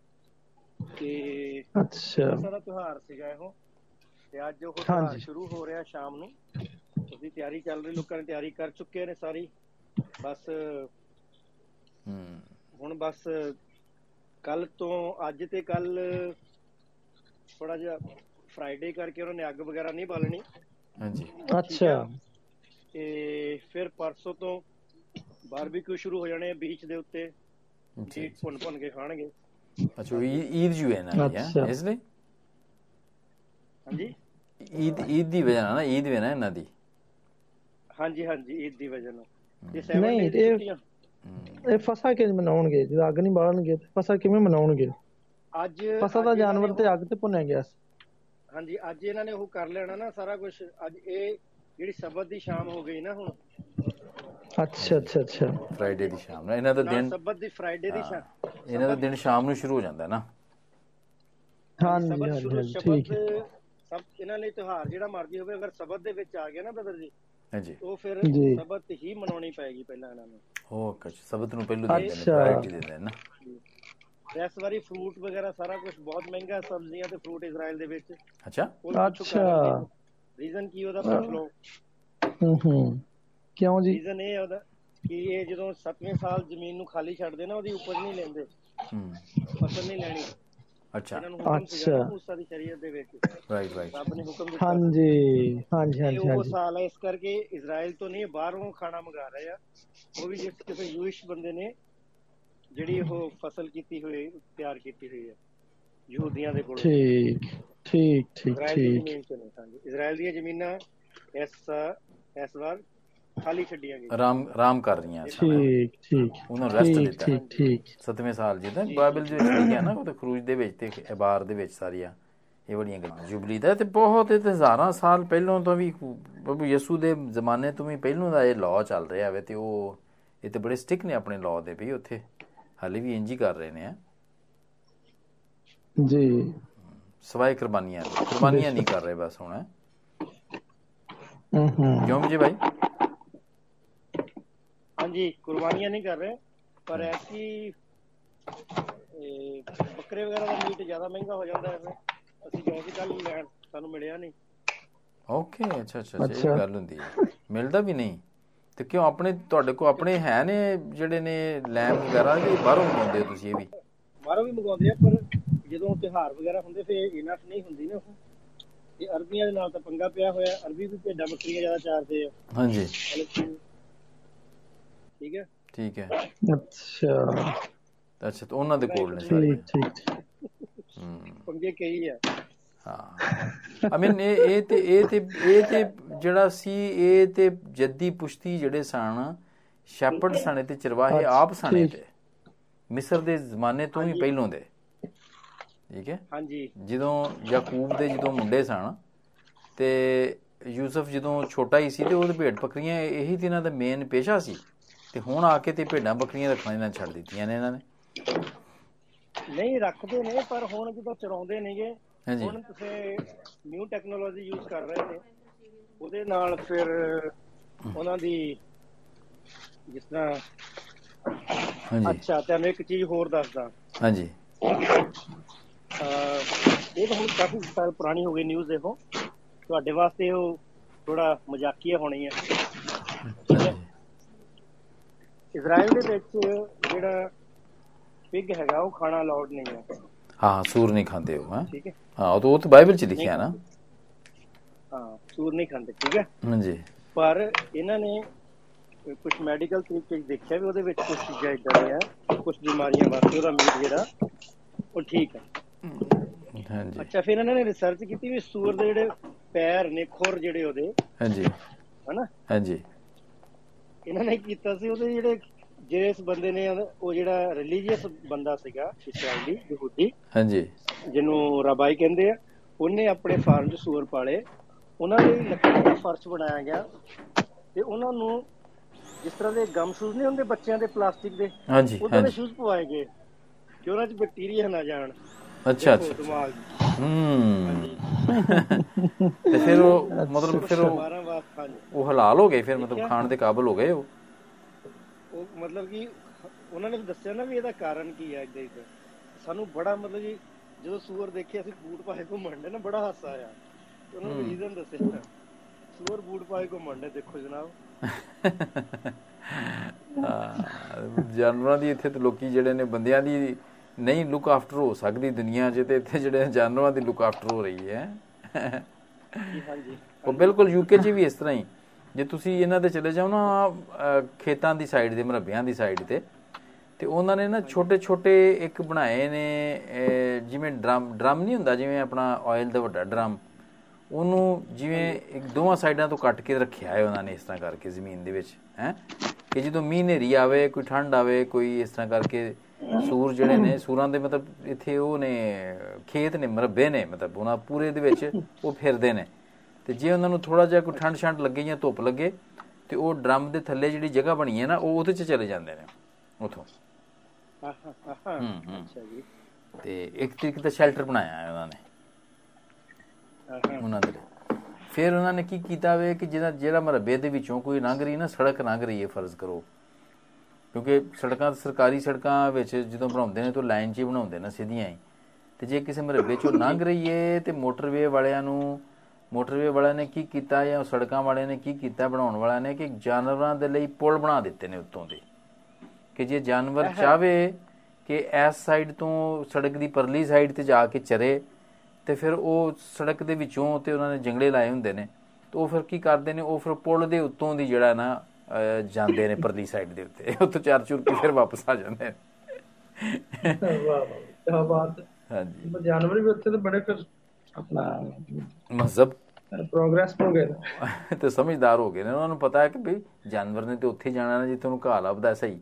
ਤੇ ਅੱਛਾ। ਦਾ ਤਿਉਹਾਰ ਸੀਗਾ ਇਹੋ। ਤੇ ਅੱਜ ਉਹ ਤਿਉਹਾਰ। ਸ਼ੁਰੂ ਹੋ ਰਿਹਾ ਸ਼ਾਮ ਨੂੰ। ਉਹਦੀ ਤਿਆਰੀ ਚੱਲ ਰਹੀ ਲੋਕਾਂ ਨੇ ਤਿਆਰੀ ਕਰ ਚੁੱਕੇ ਨੇ ਸਾਰੀ। ਬਸ ਹੂੰ। ਹੁਣ ਬਸ ਕੱਲ ਤੋਂ ਅੱਜ ਤੇ ਕੱਲ ਥੋੜਾ ਜਿਹਾ ਫਰਾਈਡੇ ਕਰਕੇ ਉਹਨਾਂ ਨੇ ਅੱਗ ਵਗੈਰਾ ਨਹੀਂ ਬਾਲਣੀ। ਹਾਂਜੀ। ਅੱਛਾ। ਤੇ ਫਿਰ ਪਰਸੋਂ ਤੋਂ ਬਾਰਬੀਕਿਊ ਸ਼ੁਰੂ ਹੋ ਜਾਣੇ ਬੀਚ ਦੇ ਉੱਤੇ। ਜੀ ਭੁੰਨ ਭੁੰਨ ਕੇ ਖਾਣਗੇ। ਅੱਛਾ ਈਦ ਜੂ ਹੈ ਨਾ ਅੱਛਾ। ਇਸ ਲਈ? ਹਾਂਜੀ? ਈਦ ਈਦ ਦੀ ਵਜ੍ਹਾ ਨਾਲ ਨਾ ਈਦ ਵੀ ਨਾ ਇਹਨਾਂ ਦੀ। ਹਾਂਜੀ ਹਾਂਜੀ ਈਦ ਦੀ ਵਜ੍ਹਾ ਨਾਲ। ਨਹੀਂ, 7 ਡੇ ਇਹ-। ਇਹ ਫਸਾ ਕਿਵੇਂ ਮਨਾਉਣਗੇ? ਜਦੋਂ ਅੱਗ ਨਹੀਂ ਬਾਲਣਗੇ ਤੇ ਫਸਾ ਕਿਵੇਂ ਮਨਾਉਣਗੇ? ਅੱਜ ਫਸਾ ਦਾ ਜਾਨਵਰ ਤੇ ਅੱਗ ਤੇ ਭੁੰਨਿਆ ਗਿਆ ਹਾਂਜੀ ਅੱਜ ਇਹਨਾਂ ਨੇ ਉਹ ਕਰ ਲੈਣਾ ਨਾ ਸਾਰਾ ਕੁਝ ਅੱਜ ਇਹ ਜਿਹੜੀ ਸਬਤ ਦੀ ਸ਼ਾਮ ਹੋ ਗਈ ਨਾ ਹੁਣ। ਅੱਛਾ ਅੱਛਾ ਅੱਛਾ। ਫਰਾਈਡੇ ਦੀ ਸ਼ਾਮ ਨੂੰ ਇਹਨਾਂ ਦਾ ਦਿਨ ਸਬਤ ਦੀ ਫਰਾਈਡੇ ਦੀ ਸ਼ਾਮ। ਇਹਨਾਂ ਦਾ ਦਿਨ ਸ਼ਾਮ ਨੂੰ ਸ਼ੁਰੂ ਹੋ ਜਾਂਦਾ ਹੈ ਨਾ। ਹਾਂਜੀ ਹਾਂਜੀ ਠੀਕ ਹੈ। ਸਭ ਇਹਨਾਂ ਲਈ ਤਿਉਹਾਰ ਜਿਹੜਾ ਮਰਜ਼ੀ ਹੋਵੇ ਅਗਰ ਸਬਤ ਦੇ ਵਿੱਚ ਆ ਗਿਆ ਨਾ ਬਦਰ ਜੀ ਹਾਂਜੀ। ਉਹ ਫਿਰ। ਸਬਤ ਹੀ ਮਨਾਉਣੀ ਪਏਗੀ ਪਹਿਲਾਂ ਇਹਨਾਂ ਨੂੰ। ਕੱਚ ਸਬਤ ਨੂੰ ਪਹਿਲੂ ਦਿੰਦੇ ਨੇ ਅੱਛਾ। ਪ੍ਰਾਇੋਰਟੀ ਦਿੰਦੇ ਨੇ ਨਾ। ਇਸ ਵਾਰੀ ਫਰੂਟ ਵਗੈਰਾ ਸਾਰਾ ਕੁਝ ਬਹੁਤ ਮਹਿੰਗਾ ਸਬਜ਼ੀਆਂ ਤੇ ਫਰੂਟ ਇਜ਼ਰਾਈਲ ਦੇ ਵਿੱਚ। ਅੱਛਾ। ਅੱਛਾ। ਰੀਜ਼ਨ ਕੀ ਉਹਦਾ ਪੁੱਛ ਲਓ। ਹੂੰ ਹੂੰ। ਕਿਉਂ ਜੀ? ਰੀਜ਼ਨ ਇਹ ਉਹਦਾ ਕਿ ਇਹ ਜਦੋਂ 7ਵੇਂ ਸਾਲ ਜ਼ਮੀਨ ਨੂੰ ਖਾਲੀ ਛੱਡਦੇ ਨਾ ਉਹਦੀ ਉਪਜ ਨਹੀਂ ਲੈਂਦੇ। ਹੂੰ। ਫਸਲ ਨਹੀਂ ਲੈਣੀ। ਅੱਛਾ। ਅੱਛਾ। ਮੂਸਾ ਦੀ ਸ਼ਰੀਅਤ ਦੇ ਵਿੱਚ। ਰਾਈਟ ਰਾਈਟ ਰੱਬ ਨੇ ਹੁਕਮ ਦਿੱਤਾ। ਹਾਂਜੀ ਹਾਂਜੀ ਹਾਂਜੀ ਉਹ ਸਾਲ ਇਸ ਕਰਕੇ ਇਜ਼ਰਾਈਲ ਤੋਂ ਨਹੀਂ ਬਾਹਰੋਂ ਖਾਣਾ ਮੰਗਾ ਰਹੇ ਆ। ਉਹ ਵੀ ਜਿਸ ਕਿਸੇ ਯੂਇਸ਼ ਬੰਦੇ ਨੇ ਜਿਹੜੀ ਉਹ ਫਸਲ ਕੀਤੀ ਹੋਈ ਤਿਆਰ ਕੀਤੀ ਹੋਈ ਹੈ ਯਹੂਦੀਆਂ ਦੇ ਕੋਲ। ਠੀਕ ਠੀਕ ਠੀਕ ਠੀਕ। ਇਜ਼ਰਾਈਲ ਦੀਆਂ ਜ਼ਮੀਨਾਂ ਇਸ ਇਸ ਵਾਰ ਖਾਲੀ ਛੱਡੀਆਂ ਗਈਆਂ। ਆਰਾਮ ਆਰਾਮ ਕਰ ਰਹੀਆਂ। ਠੀਕ ਠੀਕ। ਉਹਨਾਂ ਰੈਸਟ ਦਿੱਤਾ। ਠੀਕ ਠੀਕ। ਸਤਵੇਂ ਸਾਲ ਜਿਹਦਾ ਬਾਈਬਲ ਦੇ ਵਿੱਚ ਲਿਖਿਆ ਨਾ ਉਹ ਤੇ ਖਰੂਜ ਦੇ ਵਿੱਚ ਤੇ ਇਬਾਰ ਦੇ ਵਿੱਚ ਸਾਰੀਆਂ ਇਹ ਬੜੀਆਂ ਗੱਲਾਂ। ਜੁਬਲੀ ਦਾ ਤੇ ਬਹੁਤ ਇਹ ਤੇ ਹਜ਼ਾਰਾਂ ਸਾਲ ਪਹਿਲਾਂ ਤੋਂ ਵੀ ਪ੍ਰਭੂ ਯਿਸੂ ਦੇ ਜ਼ਮਾਨੇ ਤੋਂ ਵੀ ਪਹਿਲਾਂ ਦਾ ਇਹ ਲਾਅ ਚੱਲ ਰਿਹਾ ਵੇ ਤੇ ਉਹ ਇਹ ਤੇ ਬੜੇ ਸਟਿਕ ਨੇ ਆਪਣੇ ਲਾਅ ਦੇ ਵੀ ਉੱਥੇ ਹਾਲੇ ਵੀ ਇੰਜ ਹੀ ਕਰ ਰਹੇ ਨੇ ਆ। ਜੀ। ਸਵਾਏ ਕੁਰਬਾਨੀਆਂ। ਕੁਰਬਾਨੀਆਂ ਨਹੀਂ ਕਰ ਰਹੇ ਬਸ ਹੁਣ। ਹੂੰ ਹੂੰ। ਕਿਉਂ ਜੀ ਭਾਈ? ਹਾਂਜੀ ਕੁਰਬਾਨੀਆਂ ਨਹੀਂ ਕਰ ਰਹੇ ਪਰ ਐਸੀ ਇਹ ਬੱਕਰੇ ਵਗੈਰਾ ਦਾ ਮੀਟ ਜ਼ਿਆਦਾ ਮਹਿੰਗਾ ਹੋ ਜਾਂਦਾ ਹੈ ਅਸੀਂ ਗਏ ਸੀ ਕੱਲ ਲੈਣ ਸਾਨੂੰ ਮਿਲਿਆ ਨਹੀਂ। ਓਕੇ ਅੱਛਾ ਅੱਛਾ। ਇਹ ਗੱਲ ਹੁੰਦੀ ਹੈ। ਮਿਲਦਾ ਵੀ ਨਹੀਂ। ਤੇ ਕਿਉਂ ਆਪਣੇ ਤੁਹਾਡੇ ਕੋਲ ਆਪਣੇ ਹੈ ਨੇ ਜਿਹੜੇ ਨੇ ਲੈਮ ਵਗੈਰਾ ਕਿ ਬਾਹਰੋਂ ਮੰਗਵਾਉਂਦੇ ਹੋ ਤੁਸੀਂ ਇਹ ਵੀ? ਬਾਹਰੋਂ ਵੀ ਮੰਗਵਾਉਂਦੇ ਆ ਪਰ ਜਦੋਂ ਤਿਉਹਾਰ ਵਗੈਰਾ ਹੁੰਦੇ ਫਿਰ ਇਨਫ ਨਹੀਂ ਹੁੰਦੀ ਨਾ ਉਹ। ਇਹ ਅਰਬੀਆਂ ਦੇ ਨਾਲ ਤਾਂ ਪੰਗਾ ਪਿਆ ਹੋਇਆ ਅਰਬੀ ਵੀ ਭੇਡਾਂ ਬੱਕਰੀਆਂ ਜ਼ਿਆਦਾ ਚਾਰਦੇ ਆ। ਹਾਂਜੀ। ਕਿ- ਠੀਕ ਹੈ? ਠੀਕ ਹੈ। ਅੱਛਾ। ਅੱਛਾ ਤਾਂ ਉਹਨਾਂ ਦੇ ਕੋਲ ਨੇ ਸਾਰੇ। ਠੀਕ। ਠੀਕ ਹੂੰ। ਪੰਗੇ ਕਈ ਆ ਹਾਂ। ਆਈ ਮੀਨ ਇਹ ਇਹ ਤੇ ਇਹ ਤੇ ਇਹ ਤੇ ਜਿਹੜਾ ਸੀ ਇਹ ਤੇ ਜੱਦੀ ਪੁਸ਼ਤੀ ਜਿਹੜੇ ਸਨ ਸ਼ੈਪਰਡ ਸਣੇ ਤੇ ਚਰਵਾਹੇ ਆਪ ਸਣੇ। ਤੇ ਮਿਸਰ ਦੇ ਜ਼ਮਾਨੇ ਤੋਂ ਵੀ ਪਹਿਲੋਂ ਦੇ। ਠੀਕ ਹੈ? ਹਾਂਜੀ। ਜਦੋਂ ਯਾਕੂਬ ਦੇ ਜਦੋਂ ਮੁੰਡੇ ਸਨ ਤੇ ਯੂਸਫ ਜਦੋਂ ਛੋਟਾ ਹੀ ਸੀ ਤੇ ਉਹਦੇ ਭੇਡ ਬੱਕਰੀਆਂ ਇਹੀ ਤੇ ਇਹਨਾਂ ਦਾ ਮੇਨ ਪੇਸ਼ਾ ਸੀ। ਤੇ ਹੁਣ ਆ ਕੇ ਤੇ ਭੇਡਾਂ ਬੱਕਰੀਆਂ ਰੱਖਣਾ ਇਹਨਾਂ ਛੱਡ ਦਿੱਤੀਆਂ ਨੇ ਇਹਨਾਂ ਨੇ। ਨਹੀਂ ਰੱਖਦੇ ਨੇ ਪਰ ਹੁਣ ਜਦੋਂ ਚਰਾਉਂਦੇ ਨੇਗੇ ਹੁਣ ਤੁਸੀਂ ਨਿਊ ਟੈਕਨੋਲੋਜੀ ਯੂਜ਼ ਕਰ ਰਹੇ ਨੇ। ਉਹਦੇ ਨਾਲ ਫਿਰ ਉਹਨਾਂ ਦੀ ਜਿਸ ਤਰ੍ਹਾਂ ਹਾਂਜੀ। ਅੱਛਾ ਤੁਹਾਨੂੰ ਇੱਕ ਚੀਜ਼ ਹੋਰ ਦੱਸਦਾ। ਹਾਂਜੀ। ਇਹ ਤਾਂ ਹੁਣ ਕਾਫੀ ਸਾਲ ਪੁਰਾਣੀ ਹੋ ਗਈ ਨਿਊਜ਼ ਦੇਖੋ। ਤੁਹਾਡੇ ਵਾਸਤੇ ਉਹ ਥੋੜਾ ਮਜ਼ਾਕੀਆ ਹੋਣੀ ਹੈ। ਇਜ਼ਰਾਈਲ ਦੇ ਵਿੱਚ ਜਿਹੜਾ ਪਿਗ ਹੈਗਾ ਉਹ ਖਾਣਾ ਅਲਾਉਡ ਨਹੀਂ ਹੈ। ਹਾਂ ਸੂਰ ਨਹੀਂ ਖਾਂਦੇ ਉਹ ਹਾਂ? ਠੀਕ ਹੈ। ਹਾਂ ਉਹ ਤਾਂ ਉਹ ਤਾਂ ਬਾਈਬਲ 'ਚ ਲਿਖਿਆ ਨਾ। ਹਾਂ ਸੂਰ ਨਹੀਂ ਖਾਂਦੇ ਠੀਕ ਹੈ? ਹਾਂਜੀ। ਪਰ ਇਹਨਾਂ ਨੇ ਕੁਝ ਮੈਡੀਕਲ ਤਰੀਕੇ ਦੇਖਿਆ ਵੀ ਉਹਦੇ ਵਿੱਚ ਕੁਝ ਚੀਜ਼ਾਂ ਇਦਾਂ ਦੀਆਂ ਕੁਝ ਬਿਮਾਰੀਆਂ ਵਾਸਤੇ ਉਹਦਾ ਮੀਟ ਜਿਹੜਾ ਉਹ ਠੀਕ ਹੈ। ਹਾਂਜੀ। ਅੱਛਾ ਫਿਰ ਇਹਨਾਂ ਨੇ ਰਿਸਰਚ ਕੀਤੀ ਵੀ ਸੂਰ ਦੇ ਜਿਹੜੇ ਪੈਰ ਨੇ ਖੁਰ ਜਿਹੜੇ ਉਹਦੇ ਹਾਂਜੀ। ਹਨਾ? ਹਾਂਜੀ। ਇਹਨਾਂ ਨੇ ਕੀਤਾ ਸੀ ਉਹਦੇ ਜਿਹੜੇ ਜਿਸ ਬੰਦੇ ਨੇ ਉਹ ਜਿਹੜਾ ਰਿਲੀਜੀਅਸ ਬੰਦਾ ਸੀਗਾ ਇਸਰਾਈਲੀ ਯਹੂਦੀ ਹਾਂਜੀ। ਜਿਹਨੂੰ ਰਬਾਈ ਕਹਿੰਦੇ ਆ ਉਹਨੇ ਆਪਣੇ ਫਾਰਮ 'ਚ ਸੂਰ ਪਾਲੇ। ਉਹਨਾਂ ਲਈ ਲੱਕੜੀ ਦਾ ਫਰਸ਼ ਬਣਾਇਆ ਗਿਆ ਤੇ ਉਹਨਾਂ ਨੂੰ ਜਿਸ ਤਰ੍ਹਾਂ ਦੇ ਗਮ ਸ਼ੂਜ਼ ਨਹੀਂ ਹੁੰਦੇ ਬੱਚਿਆਂ ਦੇ ਪਲਾਸਟਿਕ ਦੇ ਹਾਂਜੀ ਉਹਨਾਂ ਦੇ ਸ਼ੂਜ਼ ਪਵਾਏ ਗਏ ਕਿ ਉਹਨਾਂ 'ਚ ਬੈਕਟੀਰੀਆ ਨਾ ਜਾਣ। ਅੱਛਾ ਅੱਛਾ। ਹੂੰ। ਤੇ ਫਿਰ ਉਹ ਮਤਲਬ ਫਿਰ ਉਹ ਉਹ ਹਲਾਲ ਹੋ ਗਏ ਫਿਰ ਮਤਲਬ ਖਾਣ ਦੇ ਕਾਬਿਲ ਹੋ ਗਏ ਉਹ? ਉਹ ਮਤਲਬ ਕਿ ਉਹਨਾਂ ਨੇ ਦੱਸਿਆ ਨਾ ਵੀ ਇਹਦਾ ਕਾਰਨ ਕੀ ਹੈ ਇਦਾਂ ਇਦਾਂ ਸਾਨੂੰ ਬੜਾ ਮਤਲਬ ਕਿ ਜਦੋਂ ਸੂਰ ਦੇਖੇ ਅਸੀਂ ਬੂਟ ਪਾਏ ਘੁੰਮਣ ਦੇ ਨਾ ਬੜਾ ਹਾਸਾ ਆਇਆ। ਉਹਨਾਂ ਨੇ ਰੀਜ਼ਨ ਦੱਸਿਆ ਸੂਰ ਬੂਟ ਪਾਏ ਘੁੰਮਣ ਦੇ ਦੇਖੋ ਜਨਾਬ। ਜਾਨਵਰਾਂ ਦੀ ਇੱਥੇ ਤੇ ਲੋਕੀ ਜਿਹੜੇ ਨੇ ਬੰਦਿਆਂ ਦੀ ਨਹੀਂ ਲੁੱਕ ਆਫਟਰ ਹੋ ਸਕਦੀ ਦੁਨੀਆ 'ਚ ਤੇ ਇੱਥੇ ਜਿਹੜੇ ਜਾਨਵਰਾਂ ਦੀ ਲੁੱਕ ਆਫਟਰ ਹੋ ਰਹੀ ਹੈ। ਜੀ ਹਾਂਜੀ। ਉਹ ਬਿਲਕੁਲ ਯੂਕੇ 'ਚ ਵੀ ਇਸ ਤਰ੍ਹਾਂ ਹੀ। ਜੇ ਤੁਸੀਂ ਇਹਨਾਂ ਦੇ ਚਲੇ ਜਾਓ ਨਾ ਖੇਤਾਂ ਦੀ ਸਾਈਡ ਦੇ ਮਰਬਿਆਂ ਦੀ ਸਾਈਡ ਤੇ ਤੇ ਉਹਨਾਂ ਨੇ ਨਾ ਛੋਟੇ ਛੋਟੇ ਇੱਕ ਬਣਾਏ ਨੇ ਜਿਵੇਂ ਡਰਮ ਡਰਮ ਨਹੀਂ ਹੁੰਦਾ ਜਿਵੇਂ ਆਪਣਾ ਆਇਲ ਦਾ ਵੱਡਾ ਡਰਮ ਉਹਨੂੰ ਜਿਵੇਂ ਇੱਕ ਦੋਵਾਂ ਸਾਈਡਾਂ ਤੋਂ ਕੱਟ ਕੇ ਰੱਖਿਆ ਹੈ ਉਹਨਾਂ ਨੇ ਇਸ ਤਰ੍ਹਾਂ ਕਰਕੇ ਜ਼ਮੀਨ ਦੇ ਵਿੱਚ ਹੈ। ਕਿ ਜਦੋਂ ਮੀਂਹ ਹਨੇਰੀ ਆਵੇ ਕੋਈ ਠੰਡ ਆਵੇ ਕੋਈ ਇਸ ਤਰ੍ਹਾਂ ਕਰਕੇ ਸੂਰ ਜਿਹੜੇ ਨੇ ਸੂਰਾਂ ਦੇ ਮਤਲਬ ਇੱਥੇ ਉਹ ਨੇ ਖੇਤ ਨੇ ਮਰਬੇ ਨੇ ਮਤਲਬ ਉਹਨਾਂ ਪੂਰੇ ਦੇ ਵਿੱਚ ਉਹ ਫਿਰਦੇ ਨੇ ਤੇ ਜੇ ਉਹਨਾਂ ਨੂੰ ਥੋੜਾ ਜਿਹਾ ਕੋਈ ਠੰਡ ਛੰਡ ਲੱਗੇ ਜਾਂ ਧੁੱਪ ਲੱਗੇ ਤੇ ਉਹ ਡਰਮ ਦੇ ਥੱਲੇ ਜਿਹੜੀ ਜਗ੍ਹਾ ਬਣੀ ਹੈ ਨਾ ਉਹ ਉਹਦੇ 'ਚ ਚਲੇ ਜਾਂਦੇ ਨੇ ਉਥੋਂ ਆਹਾ ਆਹਾ ਹੂੰ, ਹੂੰ। ਅੱਛਾ ਜੀ ਤੇ ਇੱਕ ਤਰੀਕੇ ਦਾ ਸ਼ੈਲਟਰ ਬਣਾਇਆ ਹੈ ਉਹਨਾਂ ਨੇ ਆਹਾ ਉਹਨਾਂ ਦੇ ਲਈ। ਫਿਰ ਉਹਨਾਂ ਨੇ ਕੀ ਕੀਤਾ ਵੇ ਕਿ ਜਿਹੜਾ ਜਿਹੜਾ ਮਰਬੇ ਦੇ ਵਿੱਚੋਂ ਕੋਈ ਲੰਘ ਰਹੀ ਨਾ ਸੜਕ ਲੰਘ ਰਹੀ ਹੈ ਫਰਜ਼ ਕਰੋ ਕਿਉਂਕਿ ਸੜਕਾਂ ਸਰਕਾਰੀ ਸੜਕਾਂ ਵਿੱਚ ਜਦੋਂ ਬਣਾਉਂਦੇ ਨੇ ਤਾਂ ਲਾਈਨ 'ਚ ਹੀ ਬਣਾਉਂਦੇ ਨੇ ਸਿੱਧੀਆਂ ਹੀ। ਤੇ ਜੇ ਕਿਸੇ ਮਰਬੇ 'ਚੋਂ ਲੰਘ ਰਹੀ ਏ ਤੇ ਮੋਟਰਵੇ ਵਾਲਿਆਂ ਨੂੰ ਮੋਟਰਵੇ ਵਾਲਿਆਂ ਨੇ ਕੀ ਕੀਤਾ ਜਾਂ ਸੜਕਾਂ ਵਾਲਿਆਂ ਨੇ ਕੀ ਕੀਤਾ ਬਣਾਉਣ ਵਾਲਿਆਂ ਨੇ ਕਿ ਜਾਨਵਰਾਂ ਦੇ ਲਈ ਪੁਲ ਬਣਾ ਦਿੱਤੇ ਨੇ ਉੱਤੋਂ ਦੇ। ਕਿ ਜੇ ਜਾਨਵਰ ਚਾਵੇ ਕਿ ਇਸ ਸਾਈਡ ਤੋਂ ਸੜਕ ਦੀ ਪਰਲੀ ਸਾਈਡ ਤੇ ਜਾ ਕੇ ਚਰੇ ਤੇ ਫਿਰ ਉਹ ਸੜਕ ਦੇ ਵਿੱਚੋਂ ਤੇ ਉਹਨਾਂ ਨੇ ਜੰਗਲੇ ਲਾਏ ਹੁੰਦੇ ਨੇ ਤੇ ਉਹ ਫਿਰ ਕੀ ਕਰਦੇ ਨੇ? ਉਹ ਫਿਰ ਪੁਲ ਦੇ ਉੱਤੋਂ ਦੀ ਜਿਹੜਾ ਨਾ ਜਾਂਦੇ ਨੇ ਪਰਲੀ ਸਾਈਡ ਦੇ ਉੱਤੇ। ਉੱਥੋਂ ਚਾਰ ਚੁਰ ਕੇ ਫਿਰ ਵਾਪਸ ਆ ਜਾਂਦੇ ਨੇ। ਵਾਹ ਵਾਹ ਬਾਤ ਹਾਂਜੀ। ਜਾਨਵਰ ਵੀ ਉੱਥੇ ਤੇ ਬੜੇ ਫਿਰ ਆਪਣਾ ਮਜ਼ਹਬ ਪ੍ਰੋਗਰੈਸ ਹੋ ਗਏ। ਤੇ ਸਮਝਦਾਰ ਹੋ ਗਏ ਨੇ। ਉਹਨਾਂ ਨੂੰ ਪਤਾ ਹੈ ਕਿ ਭਈ ਜਾਨਵਰ ਨੇ ਤੇ ਉੱਥੇ ਜਾਣਾ ਨਾ ਜਿੱਥੇ ਉਹਨੂੰ ਘਾਹ ਲੱਭਦਾ ਸਹੀ।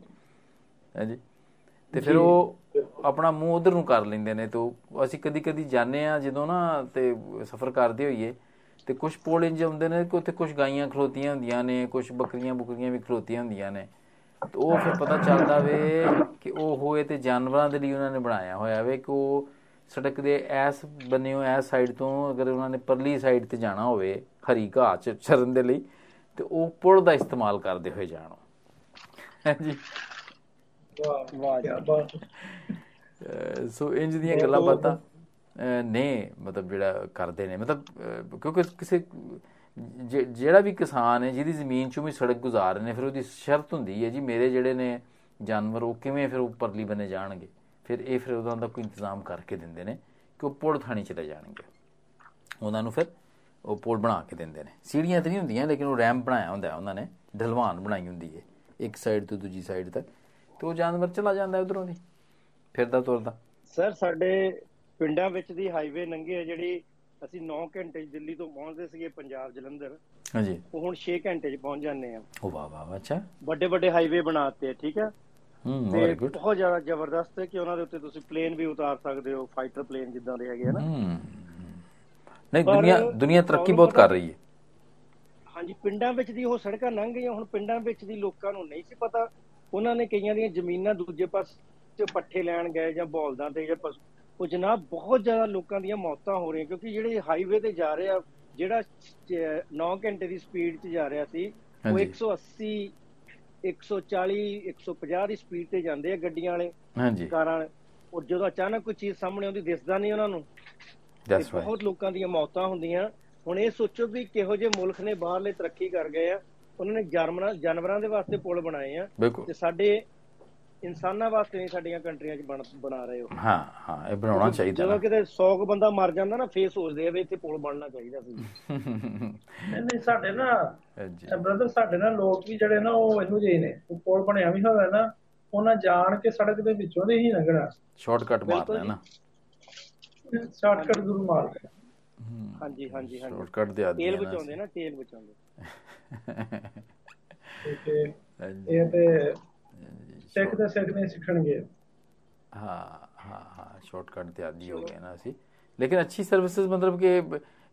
ਹਾਂਜੀ। ਤੇ ਫਿਰ ਉਹ ਆਪਣਾ ਮੂੰਹ ਉਧਰ ਨੂੰ ਕਰ ਲੈਂਦੇ ਨੇ। ਤੇ ਅਸੀਂ ਕਦੀ ਕਦੀ ਜਾਂਦੇ ਆ ਜਦੋਂ ਨਾ ਤੇ ਸਫ਼ਰ ਕਰਦੇ ਹੋਈਏ ਤੇ ਕੁਝ ਪੁਲ ਇੰਜ ਹੁੰਦੇ ਨੇ ਕਿ ਉੱਥੇ ਕੁਝ ਗਾਈਆਂ ਖਲੋਤੀਆਂ ਹੁੰਦੀਆਂ ਨੇ ਕੁਝ ਬੱਕਰੀਆਂ ਬੁਕਰੀਆਂ ਵੀ ਖਲੋਤੀਆਂ ਹੁੰਦੀਆਂ ਨੇ। ਤੇ ਉਹ ਫਿਰ ਪਤਾ ਚੱਲਦਾ ਵੇ ਕਿ ਉਹ ਹੋਏ ਤੇ ਜਾਨਵਰਾਂ ਦੇ ਲਈ ਉਹਨਾਂ ਨੇ ਬਣਾਇਆ ਹੋਇਆ ਵੇ ਕਿ ਉਹ ਸੜਕ ਦੇ ਐਸ ਬੰਨਿਓ ਐਸ ਸਾਈਡ ਤੋਂ ਅਗਰ ਉਹਨਾਂ ਨੇ ਪਰਲੀ ਸਾਈਡ ਤੇ ਜਾਣਾ ਹੋਵੇ ਹਰੀ ਘਾਹ ਚ ਚਰਨ ਦੇ ਲਈ ਤੇ ਉਹ ਪੁਲ ਦਾ ਇਸਤੇਮਾਲ ਕਰਦੇ ਹੋਏ ਜਾਣੋ ਹਾਂਜੀ ਵਾਹ ਵਾਹ ਸੋ ਇੰਜ ਦੀਆਂ ਗੱਲਾਂ ਬਾਤਾਂ। ਨੇ, ਮਤਲਬ ਜਿਹੜਾ ਕਰਦੇ ਨੇ। ਮਤਲਬ, ਅਹ, ਕਿਉਂਕਿ ਕਿਸੇ, ਜਿ- ਜਿਹੜਾ ਵੀ ਕਿਸਾਨ ਹੈ, ਜਿਹਦੀ ਜ਼ਮੀਨ ਚੋਂ ਵੀ ਸੜਕ ਗੁਜ਼ਾਰ ਰਹੇ ਨੇ, ਫਿਰ ਉਹਦੀ ਸ਼ਰਤ ਹੁੰਦੀ ਹੈ, ਜੀ ਮੇਰੇ ਜਿਹੜੇ ਨੇ ਜਾਨਵਰ, ਉਹ ਕਿਵੇਂ ਫਿਰ ਉੱਪਰਲੀ ਬਨੇ ਜਾਣਗੇ? ਫਿਰ ਇਹ ਫਿਰ ਉਹਨਾਂ ਦਾ ਕੋਈ ਇੰਤਜ਼ਾਮ ਕਰਕੇ ਦਿੰਦੇ ਨੇ ਕਿ ਉਹ ਪੁਲ ਥਾਣੀ ਚਲੇ ਜਾਣਗੇ। ਉਹਨਾਂ ਨੂੰ ਫਿਰ ਉਹ ਪੁਲ ਬਣਾ ਕੇ ਦਿੰਦੇ ਨੇ। ਸੀੜੀਆਂ ਤੇ ਨਹੀਂ ਹੁੰਦੀਆਂ, ਲੇਕਿਨ ਉਹ ਰੈਂਪ ਬਣਾਇਆ ਹੁੰਦਾ ਹੈ ਉਹਨਾਂ ਨੇ। ਢਲਵਾਨ ਬਣਾਈ ਹੁੰਦੀ ਹੈ, ਇੱਕ ਸਾਈਡ ਤੋਂ ਦੂਜੀ ਸਾਈਡ ਤੱਕ। ਤੇ ਉਹ ਜਾਨਵਰ ਚਲਾ ਜਾਂਦਾ ਉਧਰੋਂ ਦੀ ਫਿਰਦਾ ਤੁਰਦਾ। ਸਰ, ਸਾਡੇ ਪਿੰਡਾਂ ਵਿੱਚ ਦੀ ਹਾਈਵੇ ਲੰਘੇ ਆ ਜਿਹੜੀ ਅਸੀਂ 9 ਘੰਟੇ 'ਚ ਦਿੱਲੀ ਤੋਂ ਪਹੁੰਚਦੇ ਸੀਗੇ ਪੰਜਾਬ ਜਲੰਧਰ। ਹਾਂਜੀ। ਉਹ ਹੁਣ 6 ਘੰਟੇ 'ਚ ਪਹੁੰਚ ਜਾਂਦੇ ਆ। ਉਹ ਵਾਹ ਵਾਹ ਵਾਹ, ਅੱਛਾ। ਵੱਡੇ ਵੱਡੇ ਹਾਈਵੇ ਬਣਾਤੇ ਆ ਠੀਕ ਆ? ਹੂੰ ਵੈਰੀ ਗੁੱਡ ਬਹੁਤ ਜ਼ਿਆਦਾ ਜ਼ਬਰਦਸਤ ਹੈ ਕਿ ਉਹਨਾਂ ਦੇ ਉੱਤੇ ਤੁਸੀਂ ਪਲੇਨ ਵੀ ਉਤਾਰ ਸਕਦੇ ਹੋ ਫਾਈਟਰ ਪਲੇਨ ਜਿੱਦਾਂ ਦੇ ਹੈਗੇ ਆ ਨਾ। ਹੂੰ ਨਹੀਂ ਦੁਨੀਆ ਦੁਨੀਆ ਤਰੱਕੀ ਬਹੁਤ ਕਰ ਰਹੀ ਹੈ। ਹਾਂਜੀ ਪਿੰਡਾਂ ਵਿੱਚ ਦੀ ਉਹ ਸੜਕਾਂ ਲੰਘ ਗਈਆਂ ਹੁਣ ਪਿੰਡਾਂ ਵਿੱਚ ਦੀ ਲੋਕਾਂ ਨੂੰ ਨਹੀਂ ਸੀ ਪਤਾ। ਉਹਨਾਂ ਨੇ ਕਈਆਂ ਦੀਆਂ ਜ਼ਮੀਨਾਂ ਦੂਜੇ ਪਾਸੇ ਪੱਠੇ ਲੈਣ ਗਏ ਜਾਂ ਬੌਲਦਾਂ ਤੇ ਜਾਂ ਉਹ ਜਨਾਬ ਬਹੁਤ ਜ਼ਿਆਦਾ ਲੋਕਾਂ ਦੀਆਂ ਮੌਤਾਂ ਹੋ ਰਹੀਆਂ ਕਿਉਂਕਿ ਜਿਹੜੇ ਹਾਈਵੇ ਤੇ ਜਾ ਰਹੇ ਆ ਜਿਹੜਾ 9 ਘੰਟੇ ਦੀ ਸਪੀਡ 'ਚ ਜਾ ਰਿਹਾ ਸੀ ਉਹ ਹਾਂਜੀ। 180 140 150 ਦੀ ਸਪੀਡ ਤੇ ਜਾਂਦੇ ਆ ਗੱਡੀਆਂ ਵਾਲੇ ਹਾਂਜੀ। ਕਾਰਾਂ ਵਾਲੇ। ਔਰ ਜਦੋਂ ਅਚਾਨਕ ਕੋਈ ਚੀਜ਼ ਸਾਹਮਣੇ ਆਉਂਦੀ ਦਿਸਦਾ ਨਹੀਂ ਉਹਨਾਂ ਨੂੰ। ਦੈਟਸ ਰਾਈਟ ਬਹੁਤ ਲੋਕਾਂ ਦੀਆਂ ਮੌਤਾਂ ਹੁੰਦੀਆਂ। ਹੁਣ ਇਹ ਸੋਚੋ ਵੀ ਕਿਹੋ ਜਿਹੇ ਮੁਲਕ ਨੇ ਬਾਹਰਲੇ ਤਰੱਕੀ ਕਰ ਗਏ ਆ। ਉਹਨਾਂ ਨੇ ਜਾਨਵਰਾਂ ਜਾਨਵਰਾਂ ਦੇ ਵਾਸਤੇ ਪੁਲ ਬਣਾਏ ਆ। ਤੇ ਸਾਡੇ ਇਨਸਾਨਾਂ ਵਾਸਤੇ ਨਹੀਂ ਸਾਡੀਆਂ ਕੰਟਰੀਆਂ 'ਚ ਬਣਾ ਰਹੇ ਹੋ ਹਾਂ ਹਾਂ ਇਹ ਬਣਾਉਣਾ ਚਾਹੀਦਾ ਜਦੋਂ ਕਿਤੇ 100 ਬੰਦਾ ਮਰ ਜਾਂਦਾ ਨਾ ਫੇਰ ਸੋਚਦੇ ਆ ਵੀ ਇੱਥੇ ਪੁਲ ਬਣਨਾ ਚਾਹੀਦਾ ਸੀ। ਨਹੀਂ ਨਹੀਂ ਸਾਡੇ ਨਾ ਜੀ ਬ੍ਰਦਰ ਸਾਡੇ ਨਾਲ ਲੋਕ ਵੀ ਜਿਹੜੇ ਨਾ ਉਹ ਇਹੋ ਜਿਹੇ ਨੇ ਉਹ ਪੁਲ ਬਣਿਆ ਵੀ ਹੋਵੇ ਨਾ ਉਹਨਾਂ ਜਾਣ ਕੇ ਸੜਕ ਦੇ ਵਿੱਚੋਂ ਦੇ ਹੀ ਲੰਘਣਾ। ਸ਼ਾਰਟਕਟ ਮਾਰਨਾ ਨਾ। ਸ਼ਾਰਟਕਟ ਗੁਰੂ ਮਾਰਦੇ ਹਾਂਜੀ ਹਾਂਜੀ ਹਾਂਜੀ। ਸ਼ਾਰਟਕਟ ਦੇ ਆਦੀ ਤੇਲ ਬਚਾਉਂਦੇ ਨਾ ਤੇਲ ਬਚਾਉਂਦੇ। ਤੇ ਇਹ ਤੇ ਸਿੱਖ ਤੇ ਸਿੱਖ ਨਹੀਂ ਸਿੱਖਣਗੇ। ਹਾਂ ਹਾਂ ਹਾਂ ਸ਼ਾਰਟਕਟ ਤੇ ਆਦੀ ਹੋ ਗਏ ਨਾ ਅਸੀਂ। ਲੇਕਿਨ ਅੱਛੀ ਸਰਵਿਸਿਜ਼ ਮਤਲਬ ਕਿ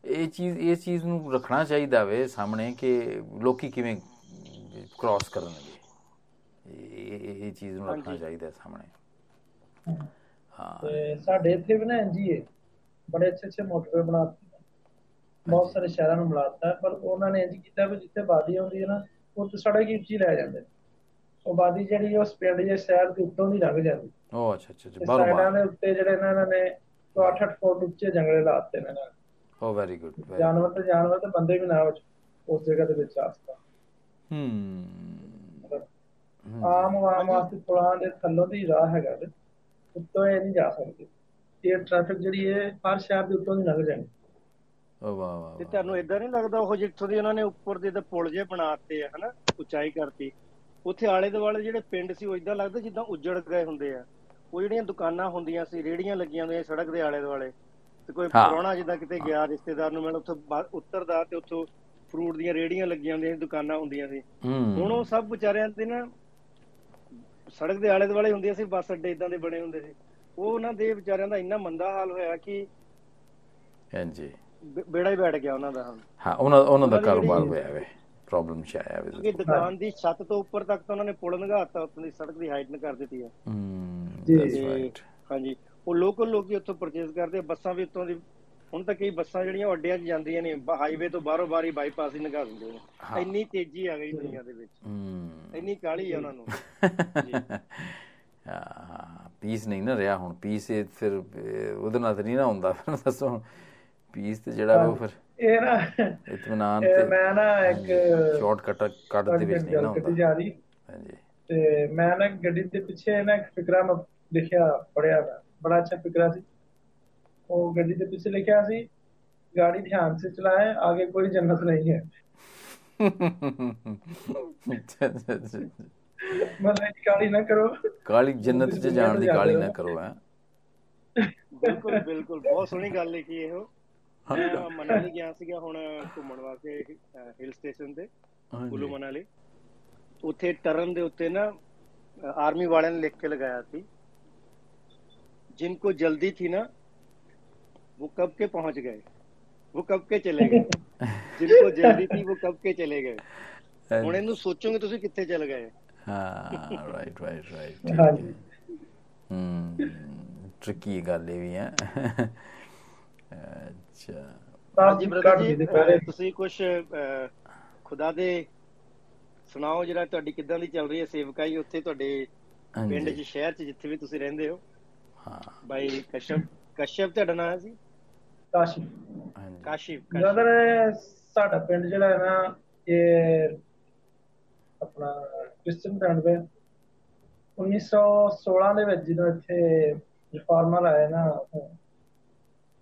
ਇਹ ਚੀਜ਼ ਇਹ ਚੀਜ਼ ਨੂੰ ਰੱਖਣਾ ਚਾਹੀਦਾ ਵੇ ਸਾਹਮਣੇ ਕਿ ਲੋਕੀ ਕਿਵੇਂ ਕ੍ਰਾਸ ਕਰਨਗੇ। ਇਹ ਇਹ ਚੀਜ਼ ਨੂੰ ਰੱਖਣਾ ਚਾਹੀਦਾ ਸਾਹਮਣੇ। ਹਾਂ। ਤੇ ਸਾਡੇ ਇੱਥੇ ਵੀ ਨਾ ਐਨਜੀਏ ਬੜੇ ਅੱਛੇ ਅੱਛੇ ਮੋਟਰਵੇ ਬਣਾਤੇ ਬਹੁਤ ਸਾਰੇ ਸ਼ਹਿਰਾਂ ਨੂੰ ਮਿਲਾਤਾ ਪਰ ਉਹਨਾਂ ਨੇ ਇੰਜ ਕੀਤਾ ਵੀ ਜਿੱਥੇ ਬਾਦੀ ਆਉਂਦੀ ਹੈ ਨਾ ਉੱਥੇ ਸੜਕ ਹੀ ਉੱਚੀ ਲੈ ਜਾਂਦੇ ਉਹ ਬਾਦੀ ਜਿਹੜੀ ਉਸ ਪਿੰਡ ਦੇ ਸ਼ਹਿਰ ਦੇ ਉੱਤੋਂ ਦੀ ਲੰਘ ਜਾਂਦੀ। ਉਹ ਅੱਛਾ ਅੱਛਾ ਅੱਛਾ ਬਾਹਰੋਂ ਸਾਈਡਾਂ ਦੇ ਉੱਤੇ ਜਿਹੜੇ ਇਹਨਾਂ ਨੇ 8-8 ਫੁੱਟ ਉੱਚੇ ਜੰਗਲੇ ਲਾਤੇ ਨੇ ਨਾ। ਉਹ ਵੈਰੀ ਗੁੱਡ ਜਾਨਵਰ ਤੇ ਜਾਨਵਰ ਤੇ ਬੰਦੇ ਵੀ ਨਾ ਉਸ ਜਗ੍ਹਾ ਦੇ ਵਿੱਚ ਆ ਸਕਦਾ। ਹੂੰ। ਆਮ ਆਮ ਵਾਸਤੇ ਪੁਲਾਂ ਦੇ ਥੱਲੋਂ ਦੀ ਰਾਹ ਹੈਗਾ ਤੇ ਉੱਤੋਂ ਇਹ ਨਹੀਂ ਜਾ ਸਕਦੇ। ਇਹ ਟ੍ਰੈਫਿਕ ਜਿਹੜੀ ਹੈ ਹਰ ਸ਼ਹਿਰ ਦੇ ਉੱਤੋਂ ਦੀ ਲੰਘ ਜਾਣੀ ਓ ਵਾਹ ਵਾਹ ਤੇ ਤੁਹਾਨੂੰ ਇਦਾਂ ਨਹੀਂ ਲੱਗਦਾ ਉਹ ਜਿੱਥੋਂ ਦੀ ਉਹਨਾਂ ਨੇ ਉੱਪਰ ਦੇ ਤਾਂ ਪੁਲ ਜੇ ਬਣਾਤੇ ਆ ਹਨਾ? ਉਚਾਈ ਕਰਤੀ। ਉੱਥੇ ਆਲੇ ਦੁਆਲੇ ਜਿਹੜੇ ਪਿੰਡ ਸੀ ਉਹ ਇਦਾਂ ਲੱਗਦਾ ਜਿੱਦਾਂ ਉੱਜੜ ਗਏ ਹੁੰਦੇ ਆ। ਉਹ ਜਿਹੜੀਆਂ ਦੁਕਾਨਾਂ ਹੁੰਦੀਆਂ ਸੀ ਰੇੜੀਆਂ ਲੱਗੀਆਂ ਹੁੰਦੀਆਂ ਸੜਕ ਦੇ ਆਲੇ ਦੁਆਲੇ। ਤੇ ਕੋਈ ਪੁਰਾਣਾ ਜਿੱਦਾਂ ਕਿਤੇ ਗਿਆ ਰਿਸ਼ਤੇਦਾਰ ਨੂੰ ਮਿਲ ਉੱਥੋਂ ਉੱਤਰਦਾ ਤੇ ਉੱਥੋਂ ਫਰੂਟ ਦੀਆਂ ਰੇੜੀਆਂ ਲੱਗੀਆਂ ਹੁੰਦੀਆਂ ਦੁਕਾਨਾਂ ਹੁੰਦੀਆਂ ਸੀ। ਹੁਣ ਉਹ ਸਭ ਵਿਚਾਰਿਆਂ ਤੇ ਨਾ ਸੜਕ ਦੇ ਆਲੇ ਦੁਆਲੇ ਹੁੰਦੀਆਂ ਸੀ ਬੱਸ ਅੱਡੇ ਇਦਾਂ ਦੇ ਬਣੇ ਹੁੰਦੇ ਸੀ। ਉਹ ਉਹਨਾਂ ਦੇ ਵਿਚਾਰਿਆਂ ਦਾ ਇੰਨਾ ਮੰਦਾ ਹਾਲ ਹੋਇਆ ਕਿ ਹਾਂਜੀ। ਬੇੜਾ ਹੀ ਬੈਠ ਗਿਆ ਉਹਨਾਂ ਦਾ ਹਾਂ ਉਹਨਾਂ ਉਹਨਾਂ ਦਾ ਕਾਰੋਬਾਰ ਹੋਇਆ ਵੇ। ਪ੍ਰੋਬਲਮ ਚ ਆਇਆ ਵੇ ਕਿ ਦੁਕਾਨ ਦੀ ਛੱਤ ਤੋਂ ਉੱਪਰ ਤੱਕ ਤਾਂ ਉਹਨਾਂ ਨੇ ਪੁਲ ਲੰਘਾਤਾ ਉੱਤੋਂ ਦੀ ਸੜਕ ਦੀ ਹਾਈਟ ਨ ਕਰ ਦਿੱਤੀ ਹੈ ਦੈਟਸ ਰਾਈਟ ਹਾਂਜੀ ਉਹ ਲੋਕਲ ਲੋਕੀ ਉੱਥੋਂ ਪਰਚੇਸ ਕਰਦੇ ਬੱਸਾਂ ਵੀ ਉੱਤੋਂ ਦੀ ਹੁਣ ਤਾਂ ਕਈ ਬੱਸਾਂ ਜਿਹੜੀਆਂ ਅੱਡਿਆਂ 'ਚ ਜਾਂਦੀਆਂ ਨੇ ਹਾਈਵੇ ਤੋਂ ਬਾਹਰੋਂ ਬਾਰੀ ਬਾਈਪਾਸ ਹੀ ਲੰਘਾ ਦਿੰਦੇ ਨੇ। ਇੰਨੀ ਤੇਜ਼ੀ ਆ ਗਈ ਦੁਨੀਆ ਦੇ ਵਿੱਚ। ਇੰਨੀ ਕਾਲੀ ਆ ਉਹਨਾਂ ਨੂੰ। ਹਾਂ ਪੀਸ ਨਹੀਂ ਨਾ ਰਿਹਾ ਹੁਣ ਪੀਸ ਇਹ ਫਿਰ ਉਹਦੇ ਨਾਲ ਨਹੀਂ ਨਾ ਹੁੰਦਾ ਫਿਰ ਦੱਸੋ ਪੀਸ ਤੇ ਜਿਹੜਾ ਉਹ ਫਿਰ। ਇਹ ਨਾ ਇਤਮਾਨ ਤੇ ਮੈਂ ਨਾ ਇੱਕ ਸ਼ਾਰਟਕਟ ਕੱਟ ਦੇ ਵਿੱਚ ਨਹੀਂ ਨਾ ਹੁੰਦਾ ਹਾਂਜੀ ਤੇ ਮੈਂ ਨਾ ਗੱਡੀ ਦੇ ਪਿੱਛੇ ਨਾ ਇੱਕ ਫਿਕਰਾ ਮੈਂ ਲਿਖਿਆ ਪੜਿਆ ਬੜਾ ਅੱਛਾ ਫਿਕਰਾ ਸੀ ਉਹ ਗੱਡੀ ਦੇ ਪਿੱਛੇ ਲਿਖਿਆ ਸੀ गाड़ी ध्यान से चलाए आगे कोई जन्नत नहीं है मतलब काली ना करो ਕਾਲੀ ਜੰਨਤ 'ਚ ਜਾਣ ਦੀ ਕਾਲੀ ਨਾ ਕਰੋ ਹੈ ਬਿਲਕੁਲ ਬਿਲਕੁਲ ਬਹੁਤ ਸੋਹਣੀ ਗੱਲ ਲਿਖੀ ਇਹੋ ਮੈਂ ਮਨਾਲੀ ਗਿਆ ਸੀਗਾ ਹੁਣ ਘੁੰਮਣ ਵਾਸਤੇ ਹਿਲ ਸਟੇਸ਼ਨ ਤੇ ਕੁੱਲੂ ਮਨਾਲੀ ਉੱਥੇ ਟਰਨ ਦੇ ਉੱਤੇ ਨਾ ਆਰਮੀ ਵਾਲਿਆਂ ਨੇ ਲਿਖ ਕੇ ਲਗਾਇਆ ਸੀ जिनको जल्दी थी ना वो कब के पहुंच गए वो कब के चले गए जिनको जल्दी थी वो कब के चले गए ਹੁਣ ਇਹਨੂੰ ਸੋਚੋਗੇ ਤੁਸੀਂ ਕਿੱਥੇ ਚਲ ਗਏ ਹਾਂ ਰਾਈਟ ਰਾਈਟ ਰਾਈਟ ਹਾਂਜੀ ਹਮ ਟ੍ਰਿਕੀ ਗੱਲ ਇਹ ਵੀ ਹੈ ਅੱਛਾ। ਹਾਂਜੀ ਬ੍ਰਦਰ ਜੀ ਤੁਸੀਂ ਕੁਝ ਖੁਦਾ ਦੇ ਸੁਣਾਓ ਜਿਹੜਾ ਤੁਹਾਡੀ ਕਿੱਦਾਂ ਦੀ ਚੱਲ ਰਹੀ ਹੈ ਸੇਵਕਾਈ ਉੱਥੇ ਤੁਹਾਡੇ ਪਿੰਡ 'ਚ ਸ਼ਹਿਰ 'ਚ ਜਿੱਥੇ ਵੀ ਤੁਸੀਂ ਰਹਿੰਦੇ ਹੋ? ਹਾਂ। ਬਾਈ ਕਸ਼ਪ ਕਸ਼ਪ ਤੁਹਾਡਾ ਨਾਮ ਸੀ? ਕਾਸ਼ੀ ਹਾਂਜੀ। ਕਾਸ਼ਿਫ ਬ੍ਰਦਰ ਸਾਡਾ ਪਿੰਡ ਜਿਹੜਾ ਹੈ ਨਾ ਇਹ ਆਪਣਾ ਕ੍ਰਿਸਚਨ ਪਿੰਡ ਹੈ। 1916 ਦੇ ਵਿੱਚ ਜਦੋਂ ਇੱਥੇ ਰਿਫਾਰਮਰ ਆਏ ਨਾ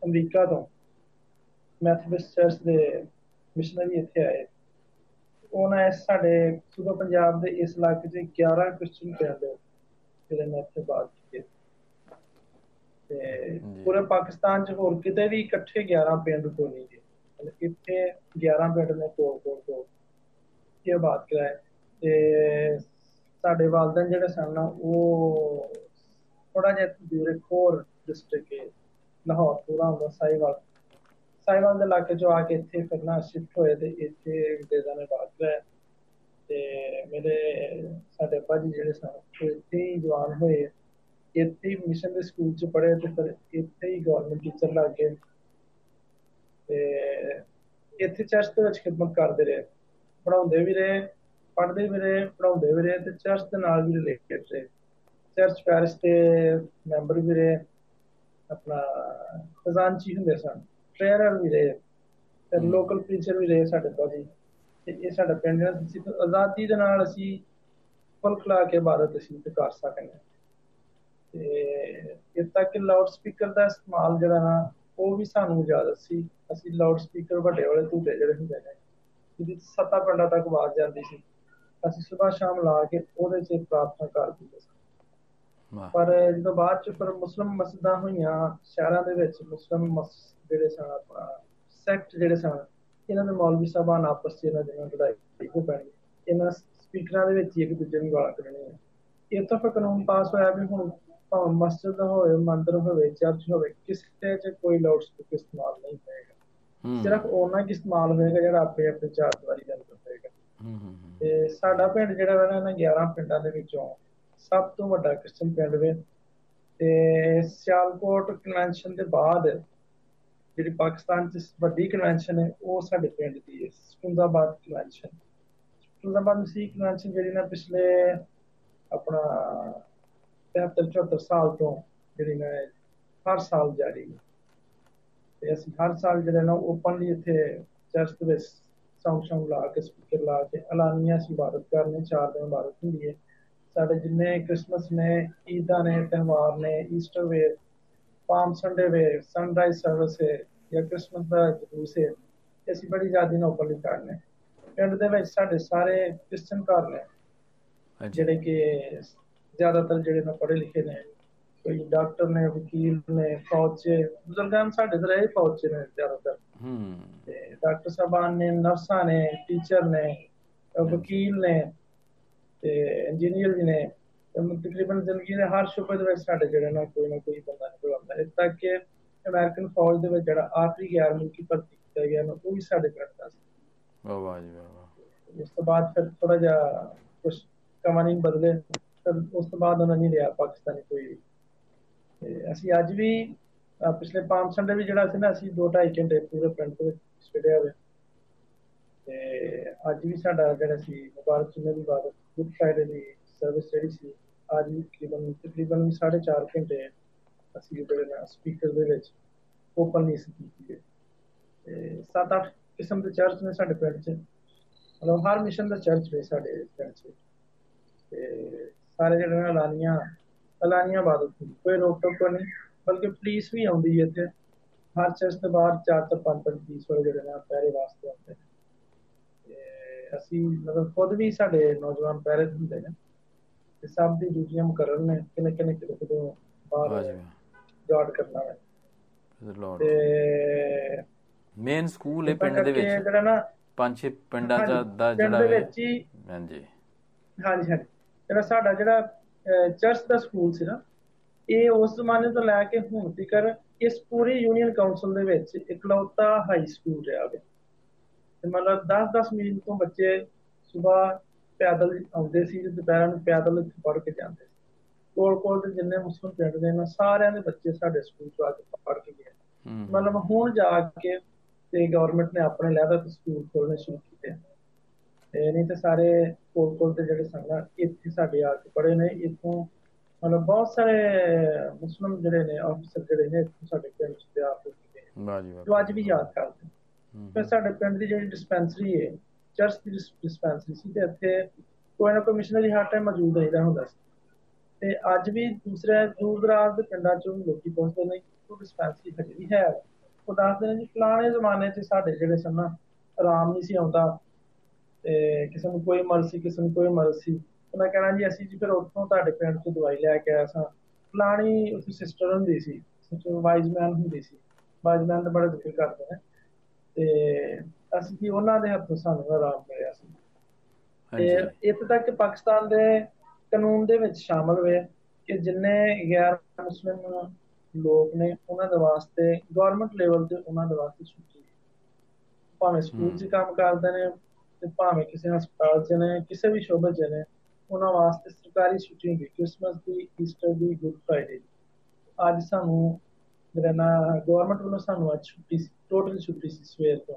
ਅਮਰੀਕਾ ਤੋਂ। ਮੈਥੋਡਿਸਟ ਚਰਚ ਦੇ ਮਿਸ਼ਨਰੀ ਇੱਥੇ ਆਏ। ਉਹਨਾਂ ਇਸ ਸਾਡੇ ਸੂਬਾ ਪੰਜਾਬ ਦੇ ਇਸ ਇਲਾਕੇ 'ਚ 11 ਕ੍ਰਿਸਚਨ ਪਿੰਡ ਜਿਹੜੇ ਮੈਂ ਇੱਥੇ ਬਾਤ ਕੀਤੇ ਤੇ ਪੂਰੇ ਪਾਕਿਸਤਾਨ 'ਚ ਹੋਰ ਕਿਤੇ ਵੀ ਇਕੱਠੇ 11 ਪਿੰਡ ਤੋਂ ਨਹੀਂ ਗਏ। ਮਤਲਬ ਇੱਥੇ 11 ਪਿੰਡ ਨੇ ਕੋਲ ਕੋਲ ਤੋਂ ਇਹ ਬਾਤ ਕਰਾਏ ਤੇ ਸਾਡੇ ਵਾਲਦਨ ਜਿਹੜੇ ਸਨ ਉਹ ਥੋੜਾ ਜਿਹਾ ਦੂਰ ਇੱਕ ਹੋਰ ਡਿਸਟ੍ਰਿਕਟ ਲਾਹੌਰ ਪੂਰਾ ਹੁੰਦਾ ਸਾਈਵਾਲ। ਸਾਈਵਾਲ ਦੇ ਇਲਾਕੇ ਚੋਂ ਆ ਕੇ ਇੱਥੇ ਫਿਰ ਨਾ ਸ਼ਿਫਟ ਹੋਏ ਤੇ ਇੱਥੇ ਦੇਦਾ ਨੇ ਬਾਤ ਕਰਾਇਆ ਤੇ ਮੇਰੇ ਸਾਡੇ ਅੱਬਾ ਜੀ ਜਿਹੜੇ ਸਨ, ਉਹ ਇੱਥੇ ਹੀ ਜਵਾਨ ਹੋਏ ਇੱਥੇ ਹੀ ਮਿਸ਼ਨ ਦੇ ਸਕੂਲ ਚ ਪੜ੍ਹੇ ਤੇ ਫਿਰ ਇੱਥੇ ਹੀ ਗਵਰਨਮੈਂਟ ਟੀਚਰ ਲੱਗ ਗਏ। ਤੇ ਇੱਥੇ ਚਰਚ ਦੇ ਵਿੱਚ ਖਿਦਮਤ ਕਰਦੇ ਰਹੇ। ਪੜਾਉਂਦੇ ਵੀ ਰਹੇ, ਪੜ੍ਹਦੇ ਵੀ ਰਹੇ ਪੜਾਉਂਦੇ ਵੀ ਰਹੇ ਤੇ ਚਰਚ ਦੇ ਨਾਲ ਵੀ ਰਿਲੇਟਡ ਰਹੇ। ਚਰਚ ਪੈਰਿਸ ਦੇ ਮੈਂਬਰ ਵੀ ਰਹੇ। ਆਪਣਾ ਖਜ਼ਾਨਚੀ ਹੁੰਦੇ ਸਨ। ਟ੍ਰੇਨਰ ਵੀ ਰਹੇ ਤੇ ਲੋਕਲ ਪ੍ਰੀਚਰ ਵੀ ਰਹੇ ਸਾਡੇ ਕੋਲ ਜੀ। ਤੇ ਇਹ ਸਾਡਾ ਪਿੰਡ ਹੈ। ਅਸੀਂ ਆਜ਼ਾਦੀ ਦੇ ਨਾਲ ਅਸੀਂ ਫੁੱਲ ਖਲਾ ਕੇ ਇਬਾਦਤ ਅਸੀਂ ਤੇ ਕਰ ਸਕਦੇ ਹਾਂ। ਤੇ ਇਹ ਤੱਕ ਲਾਊਡ ਸਪੀਕਰ ਦਾ ਇਸਤੇਮਾਲ ਜਿਹੜਾ ਨਾ ਉਹ ਵੀ ਸਾਨੂੰ ਇਜਾਜ਼ਤ ਸੀ। ਅਸੀਂ ਲਾਊਡ ਸਪੀਕਰ ਵੱਡੇ ਵਾਲੇ ਧੂਟੇ ਜਿਹੜੇ ਹੁੰਦੇ ਨੇ ਜਿਹਦੀ ਸੱਤਾ ਪਿੰਡਾਂ ਤੱਕ ਆਵਾਜ਼ ਜਾਂਦੀ ਸੀ। ਅਸੀਂ ਸਵੇਰ ਸ਼ਾਮ ਲਾ ਕੇ ਉਹਦੇ 'ਚ ਪ੍ਰਾਰਥਨਾ ਕਰਦੇ ਸੀ। ਪਰ ਜਦੋਂ ਬਾਅਦ ਚ ਫਿਰ ਮੁਸਲਮ ਮਸਜਿਦਾਂ ਹੋਈਆਂ ਸ਼ਹਿਰਾਂ ਦੇ ਵਿੱਚ ਮੁਸਲਮ ਮਸ ਜਿਹੜੇ ਸਨ ਆਪਣਾ ਸੈਕਟ ਜਿਹੜੇ ਸਨ ਇਹਨਾਂ ਦੇ ਮੌਲਵੀ ਸਾਹਿਬਾਨ ਆਪਸ ਚ ਇਹਨਾਂ ਦੇ ਲੜਾਈ ਹੋ ਪੈਣੀ। ਇਹਨਾਂ ਸਪੀਕਰਾਂ ਦੇ ਵਿੱਚ ਇੱਕ ਦੂਜੇ ਨੂੰ ਗਾਲਾਂ ਕੱਢਣੀਆਂ ਇਹ ਤਾਂ ਫਿਰ ਕਾਨੂੰਨ ਪਾਸ ਹੋਇਆ ਵੀ ਹੁਣ ਭਾਵੇਂ ਮਸਜਿਦ ਹੋਵੇ ਮੰਦਰ ਹੋਵੇ ਚਰਚ ਹੋਵੇ ਕਿਸੇ 'ਚ ਕੋਈ ਲਾਊਡ ਸਪੀਕਰ ਇਸਤੇਮਾਲ ਨਹੀਂ ਹੋਏਗਾ। ਸਿਰਫ ਉਹਨਾਂ ਕੀ ਇਸਤੇਮਾਲ ਹੋਏਗਾ ਜਿਹੜਾ ਆਪੇ ਆਪਣੇ ਚਾਰ ਦੀਵਾਰੀ ਦੇ ਅੰਦਰ ਹੋਏਗਾ ਤੇ ਸਾਡਾ ਪਿੰਡ ਜਿਹੜਾ ਵਾ ਨਾ 11 ਪਿੰਡਾਂ ਦੇ ਵਿੱਚੋਂ ਸਭ ਤੋਂ ਵੱਡਾ ਕ੍ਰਿਸਚਨ ਪਿੰਡ ਵੇ ਤੇ ਸਿਆਲਕੋਟ ਕਨਵੈਨਸ਼ਨ ਦੇ ਬਾਅਦ ਜਿਹੜੀ ਪਾਕਿਸਤਾਨ 'ਚ ਵੱਡੀ ਕਨਵੈਨਸ਼ਨ ਹੈ ਉਹ ਸਾਡੇ ਪਿੰਡ ਦੀ ਹੈ ਸੁੰਦਾਬਾਦ ਕਨਵੈਨਸ਼ਨ ਸੁੰਦਾਬਾਦ ਮਸੀਹ ਕਨਵੈਨਸ਼ਨ ਜਿਹੜੀ ਨਾ ਪਿਛਲੇ ਆਪਣਾ 73 74 ਸਾਲ ਤੋਂ ਜਿਹੜੀ ਨਾ ਹਰ ਸਾਲ ਜਾਰੀ ਹੈ ਤੇ ਅਸੀਂ ਹਰ ਸਾਲ ਜਿਹੜਾ ਨਾ ਓਪਨਲੀ ਇੱਥੇ ਚਰਚ ਦੇ ਵਿੱਚ ਸਾਊਂਡ ਸਾਊਂਡ ਲਾ ਕੇ ਸਪੀਕਰ ਲਾ ਕੇ ਐਲਾਨੀਆਂ ਅਸੀਂ ਇਬਾਦਤ ਕਰਨੇ ਚਾਰ ਦਿਨ ਇਬਾਦਤ ਹੁੰਦੀ ਹੈ ਸਾਡੇ ਜਿੰਨੇ ਕ੍ਰਿਸਮਸ ਨੇ ਈਦਾਂ ਨੇ ਤਿਉਹਾਰ ਨੇ ਈਸਟਰ ਵੇ ਪਾਮ ਸੰਡੇ ਵੇ ਸਨਰਾਈਜ਼ ਸਰਵਿਸ ਹੈ ਜਾਂ ਕ੍ਰਿਸਮਸ ਦਾ ਜਲੂਸ ਹੈ ਅਸੀਂ ਬੜੀ ਜ਼ਿਆਦਾ ਓਪਨਲੀ ਕਰਨੇ ਪਿੰਡ ਦੇ ਵਿੱਚ ਸਾਡੇ ਸਾਰੇ ਕ੍ਰਿਸਚਨ ਘਰ ਨੇ ਜਿਹੜੇ ਕਿ ਜ਼ਿਆਦਾਤਰ ਜਿਹੜੇ ਨਾ ਪੜ੍ਹੇ ਲਿਖੇ ਨੇ ਕੋਈ ਡਾਕਟਰ ਨੇ ਵਕੀਲ ਨੇ ਫੌਜ ਬਜ਼ੁਰਗਾਂ ਸਾਡੇ ਤੇ ਰਹੇ ਫੌਜ ਨੇ ਜ਼ਿਆਦਾਤਰ। ਹੂੰ। ਤੇ ਡਾਕਟਰ ਸਾਹਿਬਾਨ ਨੇ ਨਰਸਾਂ ਨੇ ਟੀਚਰ ਨੇ ਵਕੀਲ ਨੇ ਤੇ ਇੰਜੀਨੀਅਰ ਵੀ ਨੇ ਤਕਰੀਬਨ ਜ਼ਿੰਦਗੀ ਦੇ ਹਰ ਸ਼ੁਬੇ ਦੇ ਵਿੱਚ ਸਾਡੇ ਜਿਹੜੇ ਨਾ ਕੋਈ ਨਾ ਕੋਈ ਬੰਦਾ ਨਿਕਲ ਆਉਂਦਾ ਹੈ। ਤੱਕ ਕਿ ਅਮਰੀਕਨ ਫੌਜ ਦੇ ਵਿੱਚ ਜਿਹੜਾ ਆਖਰੀ ਗੈਰ ਮੁਲਕੀ ਭਰਤੀ ਕੀਤਾ ਗਿਆ ਨਾ ਉਹ ਵੀ ਸਾਡੇ ਦਾ ਸੀ। ਵਾਹ ਵਾਹ ਜੀ ਵਾਹ ਉਸ ਤੋਂ ਬਾਅਦ ਫਿਰ ਥੋੜਾ ਜਿਹਾ ਕੁਝ ਕਮਾਨੀ ਬਦਲੇ ਫਿਰ ਉਸ ਤੋਂ ਬਾਅਦ ਉਹਨਾਂ ਨੇ ਲਿਆ ਪਾਕਿਸਤਾਨੀ ਕੋਈ। ਅਸੀਂ ਅੱਜ ਵੀ ਪਿਛਲੇ 5 ਸੰਡੇ ਵੀ ਜਿਹੜਾ ਸੀ ਨਾ ਅਸੀਂ 2.5 ਘੰਟੇ ਪੂਰੇ ਪਿੰਡ ਦੇ ਵਿੱਚ ਸਟੇਡਿਆ ਹੋਏ ਤੇ ਅੱਜ ਵੀ ਸਾਡਾ ਜਿਹੜਾ ਸੀ ਮੁਬਾਰਕ ਜੁਮੇ ਦੀ ਬਾਤ ਗੁੱਡ ਫਰਾਈਡੇ ਦੀ ਸਰਵਿਸ ਜਿਹੜੀ ਸੀ, ਅੱਜ ਵੀ ਤਕਰੀਬਨ ਤਕਰੀਬਨ 4.5 ਘੰਟੇ ਅਸੀਂ ਜਿਹੜੇ ਨਾ ਸਪੀਕਰ ਦੇ ਵਿੱਚ ਓਪਨਲੀ ਸੀ ਕੀਤੀ ਤੇ ਸੱਤ ਅੱਠ ਕਿਸਮ ਦੇ ਚਰਚ ਨੇ ਸਾਡੇ ਪਿੰਡ 'ਚ। ਮਤਲਬ ਹਰ ਮਿਸ਼ਨ ਦਾ ਚਰਚ ਨੇ ਸਾਡੇ ਪਿੰਡ 'ਚ। ਤੇ ਸਾਰੇ ਜਿਹੜੇ ਨਾ ਲਾਨੀਆਂ ਲਾਨੀਆਂ ਬਾਦਤ ਕੋਈ ਰੋਕ ਟੋਕ ਨਹੀਂ, ਬਲਕਿ ਪੁਲਿਸ ਵੀ ਆਉਂਦੀ ਹੈ ਇੱਥੇ। ਹਰ ਚਰਚ ਦੇ ਬਾਹਰ ਚਾਰ ਤੋਂ ਪੰਜ ਪੰਜ ਪੁਲਿਸ ਵਾਲੇ ਜਿਹੜੇ ਨੇ ਪਹਿਰੇ ਵਾਸਤੇ ਆਉਂਦੇ ਨੇ। ਤੇ ਅਸੀਂ ਮਤਲਬ ਖੁਦ ਵੀ ਸਾਡੇ ਨੌਜਵਾਨ ਪਹਿਰੇ ਹੁੰਦੇ ਨੇ ਤੇ ਸਭ ਦੀ ਡਿਊਟੀਆਂ ਮੁਕਰਰ ਨੇ ਕਿੰਨੇ ਕਿੰਨੇ ਕਿਲੋ ਕਿਲੋ ਬਾਹਰ ਗਾਰਡ ਕਰਨਾ ਹੈ। ਤੇ ਮੇਨ ਸਕੂਲ ਹੈ ਪਿੰਡ ਦੇ ਵਿੱਚ। ਜਿਹੜਾ ਨਾ ਪੰਜ ਛੇ ਪਿੰਡਾਂ ਦਾ ਦਾ ਜਿਹੜਾ ਹੈ। ਹਾਂਜੀ। ਹਾਂਜੀ ਹਾਂਜੀ। ਜਿਹੜਾ ਸਾਡਾ ਜਿਹੜਾ ਚਰਚ ਦਾ ਸਕੂਲ ਸੀ ਨਾ ਇਹ ਉਸ ਜ਼ਮਾਨੇ ਤੋਂ ਲੈ ਕੇ ਹੁਣ ਤੱਕ ਇਸ ਪੂਰੀ ਯੂਨੀਅਨ ਕਾਉਂਸਲ ਦੇ ਵਿੱਚ ਇਕਲੌਤਾ ਹਾਈ ਸਕੂਲ ਰਿਹਾ ਹੈ ਤੇ ਮਤਲਬ 10-10 ਮੀਲ ਤੋਂ ਬੱਚੇ ਸਵੇਰ ਪੈਦਲ ਆਉਂਦੇ ਸੀ ਤੇ ਦੁਪਹਿਰਾਂ ਨੂੰ ਪੈਦਲ ਪੜ੍ਹ ਕੇ ਜਾਂਦੇ ਸੀ। ਕੋਲ ਕੋਲ ਦੇ ਜਿੰਨੇ ਮੁਸਲਮਾਨ ਪਿੰਡ ਦੇ ਨੇ ਸਾਰਿਆਂ ਦੇ ਬੱਚੇ ਸਾਡੇ ਸਕੂਲ ਤੋਂ ਆ ਕੇ ਪੜ੍ਹ ਕੇ ਗਏ। ਮਤਲਬ ਹੁਣ ਜਾ ਕੇ ਤੇ ਗਵਰਨਮੈਂਟ ਨੇ ਆਪਣੇ ਲੈਦਾ ਤੇ ਸਕੂਲ ਖੋਲਣੇ ਸ਼ੁਰੂ ਕੀਤੇ। ਤੇ ਨਹੀਂ ਤੇ ਸਾਰੇ ਕੋਲ ਕੋਲ ਦੇ ਜਿਹੜੇ ਸੰਗਤ ਇੱਥੇ ਸਾਡੇ ਆ ਕੇ ਪੜ੍ਹੇ ਨੇ ਇੱਥੋਂ ਮਤਲਬ ਬਹੁਤ ਸਾਰੇ ਮੁਸਲਮ ਜਿਹੜੇ ਨੇ ਆਫੀਸਰ ਜਿਹੜੇ ਨੇ ਸਾਡੇ ਪਿੰਡ ਚ ਤਿਆਰ ਹੋ ਚੁੱਕੇ ਵਾਹ ਜੀ ਵਾਹ। ਜੋ ਅੱਜ ਵੀ ਯਾਦ ਕਰਦੇ ਫਿਰ ਸਾਡੇ ਪਿੰਡ ਦੀ ਜਿਹੜੀ ਡਿਸਪੈਂਸਰੀ ਹੈ ਚਰਚ ਦੀ ਡਿਸਪੈਂਸਰੀ ਸੀ ਤੇ ਇੱਥੇ ਕੋਈ ਨਾ ਕੋਈ ਮਿਸ਼ਨਰੀ ਹਰ ਟਾਈਮ ਮੌਜੂਦ ਰਹਿੰਦਾ ਹੁੰਦਾ ਸੀ। ਤੇ ਅੱਜ ਵੀ ਦੂਸਰੇ ਦੂਰ ਦਰਾਜ਼ ਦੇ ਪਿੰਡਾਂ ਚੋਂ ਲੋਕੀ ਪਹੁੰਚਦੇ ਨੇ ਉਹ ਡਿਸਪੈਂਸਰੀ ਹਜੇ ਵੀ ਹੈ। ਉਹ ਦੱਸਦੇ ਨੇ ਜੀ ਫਲਾਣੇ ਜ਼ਮਾਨੇ 'ਚ ਸਾਡੇ ਜਿਹੜੇ ਸਨ ਨਾ ਆਰਾਮ ਨਹੀਂ ਸੀ ਆਉਂਦਾ। ਤੇ ਕਿਸੇ ਨੂੰ ਕੋਈ ਮਰਜ਼ ਸੀ ਕਿਸੇ ਨੂੰ ਕੋਈ ਮਰਜ਼ ਸੀ। ਮੈਂ ਕਹਿਣਾ ਜੀ ਅਸੀਂ ਜੀ ਫਿਰ ਉੱਥੋਂ ਤੁਹਾਡੇ ਪਿੰਡ ਤੋਂ ਦਵਾਈ ਲੈ ਕੇ ਆਇਆ ਸਾਂ। ਫਲਾਣੀ ਉੱਥੇ ਸਿਸਟਰ ਹੁੰਦੀ ਸੀ ਸਿਸਟਰ ਵਾਈਜ਼ਮੈਨ ਹੁੰਦੀ ਸੀ। ਵਾਈਜ਼ਮੈਨ ਦਾ ਬੜਾ ਜ਼ਿਕਰ ਕਰਦੇ ਨੇ। ਤੇ ਅਸੀਂ ਕੀ ਉਹਨਾਂ ਦੇ ਹੱਥੋਂ ਸਾਨੂੰ ਆਰਾਮ ਮਿਲਿਆ ਸੀ। ਤੇ ਇੱਥੇ ਤੱਕ ਕਿ ਪਾਕਿਸਤਾਨ ਦੇ ਕਾਨੂੰਨ ਦੇ ਵਿੱਚ ਸ਼ਾਮਲ ਹੋਏ ਕਿ ਜਿੰਨੇ ਗੈਰ ਮੁਸਲਿਮ ਲੋਕ ਨੇ ਉਹਨਾਂ ਦੇ ਵਾਸਤੇ ਗਵਰਨਮੈਂਟ ਲੈਵਲ ਤੇ ਉਹਨਾਂ ਦੇ ਵਾਸਤੇ ਛੁੱਟੀ। ਭਾਵੇਂ ਸਕੂਲ 'ਚ ਕੰਮ ਕਰਦੇ ਨੇ ਤੇ ਭਾਵੇਂ ਕਿਸੇ ਹਸਪਤਾਲ 'ਚ ਨੇ ਕਿਸੇ ਵੀ ਸ਼ੋਬੇ 'ਚ ਨੇ ਉਹਨਾਂ ਵਾਸਤੇ ਸਰਕਾਰੀ ਛੁੱਟੀ ਹੁੰਦੀ ਕ੍ਰਿਸਮਸ ਦੀ ਈਸਟਰ ਦੀ ਗੁੱਡ ਫਰਾਈਡੇ ਅੱਜ ਸਾਨੂੰ ਜਿਹੜਾ ਨਾ ਗਵਰਨਮੈਂਟ ਵੱਲੋਂ ਸਾਨੂੰ ਅੱਜ ਛੁੱਟੀ ਸੀ ਟੋਟਲ ਛੁੱਟੀ ਸੀ ਸਵੇਰ ਤੋਂ।